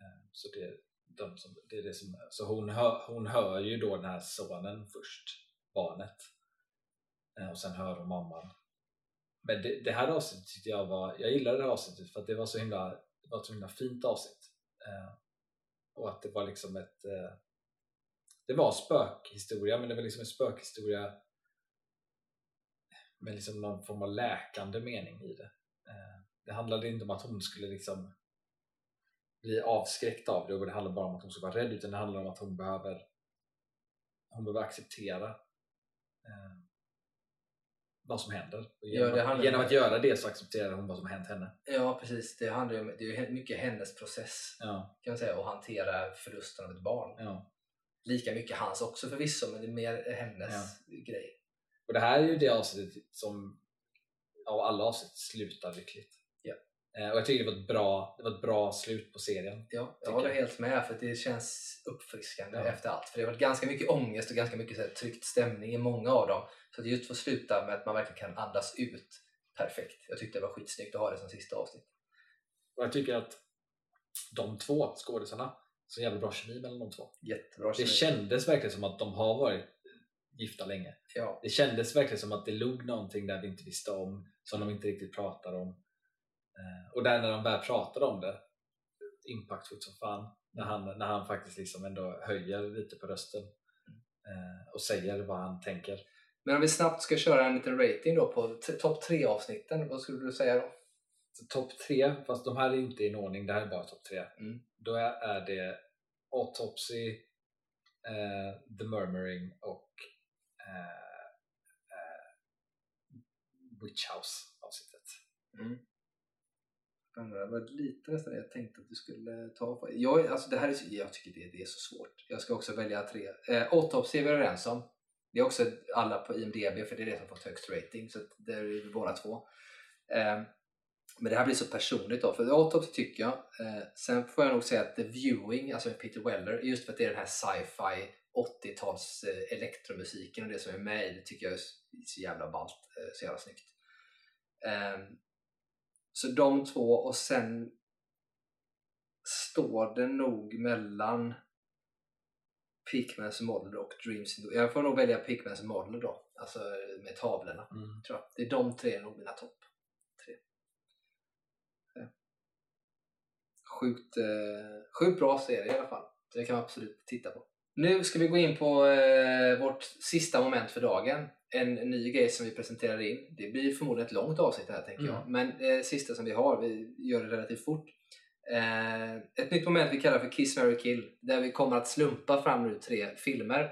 Ehm, så det, de som, det är det som, så hon hör, hon hör ju då den här sonen först, barnet. Ehm, och sen hör hon mamman. Men det, det här avsnittet tyckte jag var, jag gillade det här avsnittet för att det var så himla, det var ett så himla fint avsnitt. Och att det var liksom ett eh, det var spökhistoria men det var liksom en spökhistoria med liksom någon form av läkande mening i det. Eh, Det handlade inte om att hon skulle liksom bli avskräckt av det och det handlade bara om att hon skulle vara rädd utan det handlar om att hon behöver hon behöver acceptera eh, vad som händer. Och genom, Ja, genom att göra det så accepterar hon vad som har hänt henne. Ja precis, det handlar ju om, det är mycket hennes process Ja, kan man säga att hantera förlusten av ett barn. ja. Lika mycket hans också förvisso men det är mer hennes grej. Och det här är ju det avsnittet som av alla avsnitt slutar lyckligt. Ja. Eh, och jag tycker det var ett bra, det var ett bra slut på serien. Ja, jag håller jag. helt med för det känns uppfriskande Ja. efter allt. För det har varit ganska mycket ångest och ganska mycket så här, tryckt stämning i många av dem. Så att just få sluta med att man verkligen kan andas ut perfekt. Jag tyckte det var skitsnyggt att ha det som sista avsnitt. Och jag tycker att de två skådisarna, så jävla bra kemi mellan de två. Jättebra Det kemi. kändes verkligen som att de har varit gifta länge. Ja, Det kändes verkligen som att det låg någonting där vi inte visste om, som de inte riktigt pratade om. Eh, och där när de väl pratade om det, impactfullt som fan, när han, när han faktiskt liksom ändå höjer lite på rösten eh, och säger vad han tänker. Men om vi snabbt ska köra en liten rating då på topp tre avsnitten, vad skulle du säga då? Topp tre, fast de här är inte i en ordning, det här är bara topp tre. Mm. Då är, det Autopsy, eh, The Murmuring och eh, eh, Witch House avsnittet. Mm. Spännande. Det var lite nästan det jag tänkte att du skulle ta. På. Jag, alltså det här är, jag tycker det, det är så svårt. Jag ska också välja tre. Eh, Autopsy är vi överens om. Det är också alla på IMDB för det är det som fått högst rating. Så det är vi båda två. Eh, men det här blir så personligt då. För Autopsy tycker jag. Eh, sen får jag nog säga att The Viewing, alltså med Peter Weller, just för att det är den här sci-fi 80-tals eh, elektromusiken och det som är med i det tycker jag är så- jävla ballt. Eh, så jävla snyggt. Ehm, Så de två och sen står det nog mellan Pickmans Model och Dreams in the Jag får nog välja Pickmans Model då, alltså med tavlorna. Mm. Tror jag. Det är de tre nog mina topp tre. Ja. Sjukt, eh, sjukt bra serie i alla fall. Det kan man absolut titta på. Nu ska vi gå in på eh, vårt sista moment för dagen. En ny grej som vi presenterar in. Det blir förmodligen ett långt avsnitt här tänker jag. Mm. Men eh, sista som vi har, vi gör det relativt fort. Eh, ett nytt moment vi kallar för Kiss, Mary Kill. Där vi kommer att slumpa fram nu tre filmer.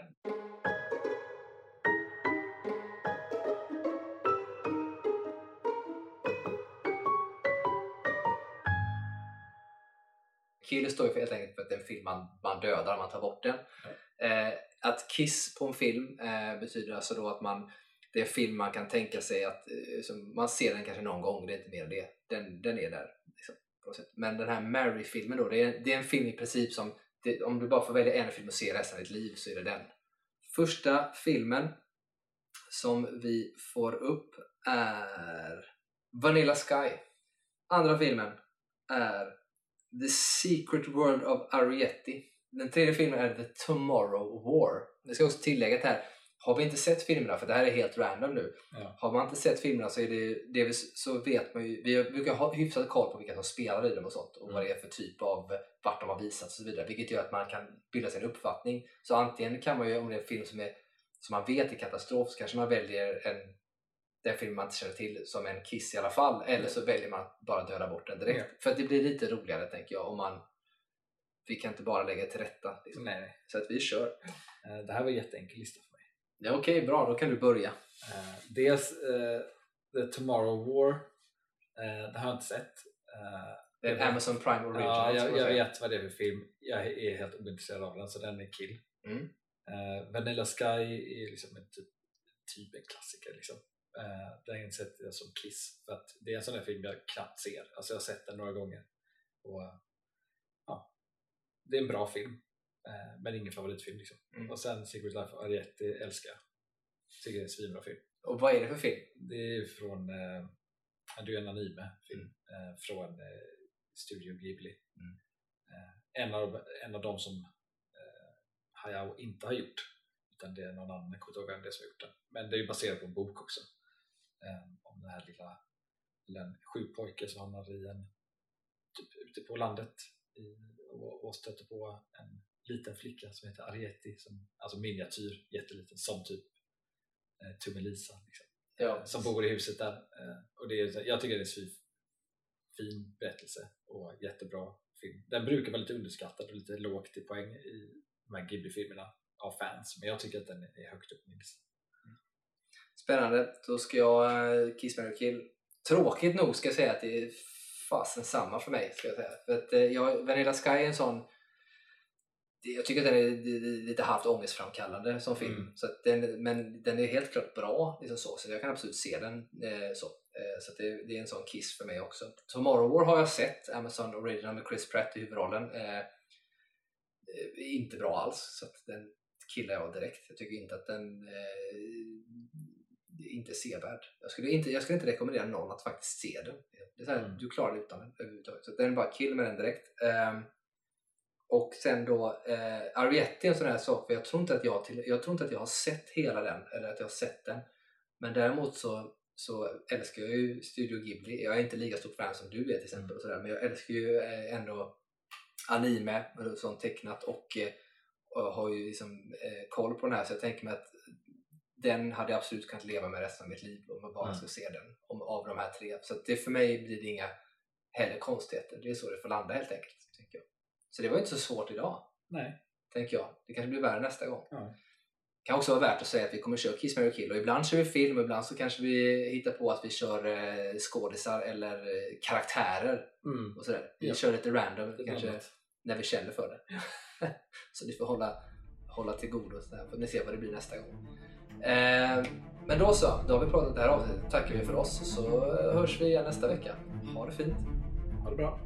Kill står ju för helt enkelt för att det är en film man, man dödar, man tar bort den. Eh, att kiss på en film eh, betyder alltså då att man det är en film man kan tänka sig att eh, man ser den kanske någon gång, det är inte mer än det. Den, den är där. Liksom, på något sätt. Men den här Mary-filmen då, det är, det är en film i princip som det, om du bara får välja en film att se resten av ditt liv så är det den. Första filmen som vi får upp är Vanilla Sky. Andra filmen är The Secret World of Arietti. Den tredje filmen är The Tomorrow War. Det ska också tillägga här, har vi inte sett filmerna, för det här är helt random nu. Ja. Har man inte sett filmerna så, är det, det vi, så vet man ju, vi brukar ha hyfsat koll på vilka som spelar i dem och sånt och vad det är för typ av, vart de har visats och så vidare. Vilket gör att man kan bilda sig en uppfattning. Så antingen kan man ju, om det är en film som, är, som man vet är katastrof, så kanske man väljer en den film man inte känner till som en kiss i alla fall. Eller så väljer man att bara döda bort den direkt. Ja. För att det blir lite roligare tänker jag om man vi kan inte bara lägga till rätta. Liksom. Nej, nej. Så att vi kör. Eh, Det här var en jätteenkel lista för mig. Ja, Okej, bra. Då kan du börja. Eh, dels eh, The Tomorrow War. Det har jag inte sett. Det är en Amazon Prime Original. ja, jag, jag vet vad det är för film. Jag är helt ointresserad av den så den är kill. Mm. Vanilla Sky är liksom en typ, typ en klassiker. Liksom. Eh, den har jag sett som Kiss. För att det är en sån där film jag knappt ser. Alltså jag har sett den några gånger. Och, eh, ja, det är en bra film. Eh, men ingen favoritfilm. Liksom. Mm. Och sen Secret Life of Arietti älskar jag. Tycker det är en svinbra film. Och vad är det för film? Det är från eh, det är en anime-film Mm. eh, från Studio Ghibli. Mm. En, av, en av de som Hayao inte har gjort. Utan det är någon annan, jag kommer inte ihåg vem det är som har gjort den. Men det är baserat på en bok också. Eh, om den här lilla, lilla sju pojke som hamnar i en typ ute på landet i, och, och stöter på en liten flicka som heter Arieti, som, alltså miniatyr, jätteliten, som typ eh, Tummelisa. Liksom Ja. som bor i huset där. Eh, Och det är, jag tycker det är en svin- fin berättelse och jättebra film. Den brukar vara lite underskattad och lite lågt i poäng i de här Ghibli-filmerna av fans, men jag tycker att den är högt upp på min lista. Spännande. Då ska jag eh, Kiss, Mary Kill. Tråkigt nog ska jag säga att det är fasen samma för mig. Ska jag säga. För att, eh, jag, Vanilla Sky är en sån jag tycker att den är li- li- lite halvt ångestframkallande som film. Mm. Så den, men den är helt klart bra. Liksom så, så jag kan absolut se den. Eh, så eh, så det, det är en sån kiss för mig också. Tomorrow War har jag sett. Amazon Original med Chris Pratt i huvudrollen. Eh, eh, inte bra alls. Så den killar jag direkt. Jag tycker inte att den inte sevärd. Jag skulle inte, jag skulle inte rekommendera någon att faktiskt se den. Det är så här, Mm. Du klarar det utan den överhuvudtaget. Så den är bara kill med den direkt. Ehm, och sen då eh, Arietti är en sån här sak, för jag tror, inte att jag, till, jag tror inte att jag har sett hela den, eller att jag har sett den. Men däremot så, så älskar jag ju Studio Ghibli. Jag är inte lika stor fan som du är till exempel, och sådär, men jag älskar ju eh, ändå anime, sånt tecknat och, eh, har ju liksom, eh, koll på den här så jag tänker mig att den hade jag absolut kunnat leva med resten av mitt liv om jag bara Mm. ska se den om, av de här tre. Så det för mig blir det inga heller konstigheter. Det är så det får landa helt enkelt. Tänker jag. Så det var inte så svårt idag, Nej. tänker jag. Det kanske blir värre nästa gång. Ja. kan också vara värt att säga att vi kommer köra Kiss, Mary Kill och ibland kör vi film och ibland så kanske vi hittar på att vi kör eh, skådisar eller eh, karaktärer Mm. och sådär. Vi Ja. kör lite random kanske annat. när vi känner för det. så ni får hålla, hålla till godo så får ni se vad det blir nästa gång. Eh, men då så, då har vi pratat det här avsnittet. Tackar vi för oss så hörs vi igen nästa vecka. Ha det fint! Ha det bra.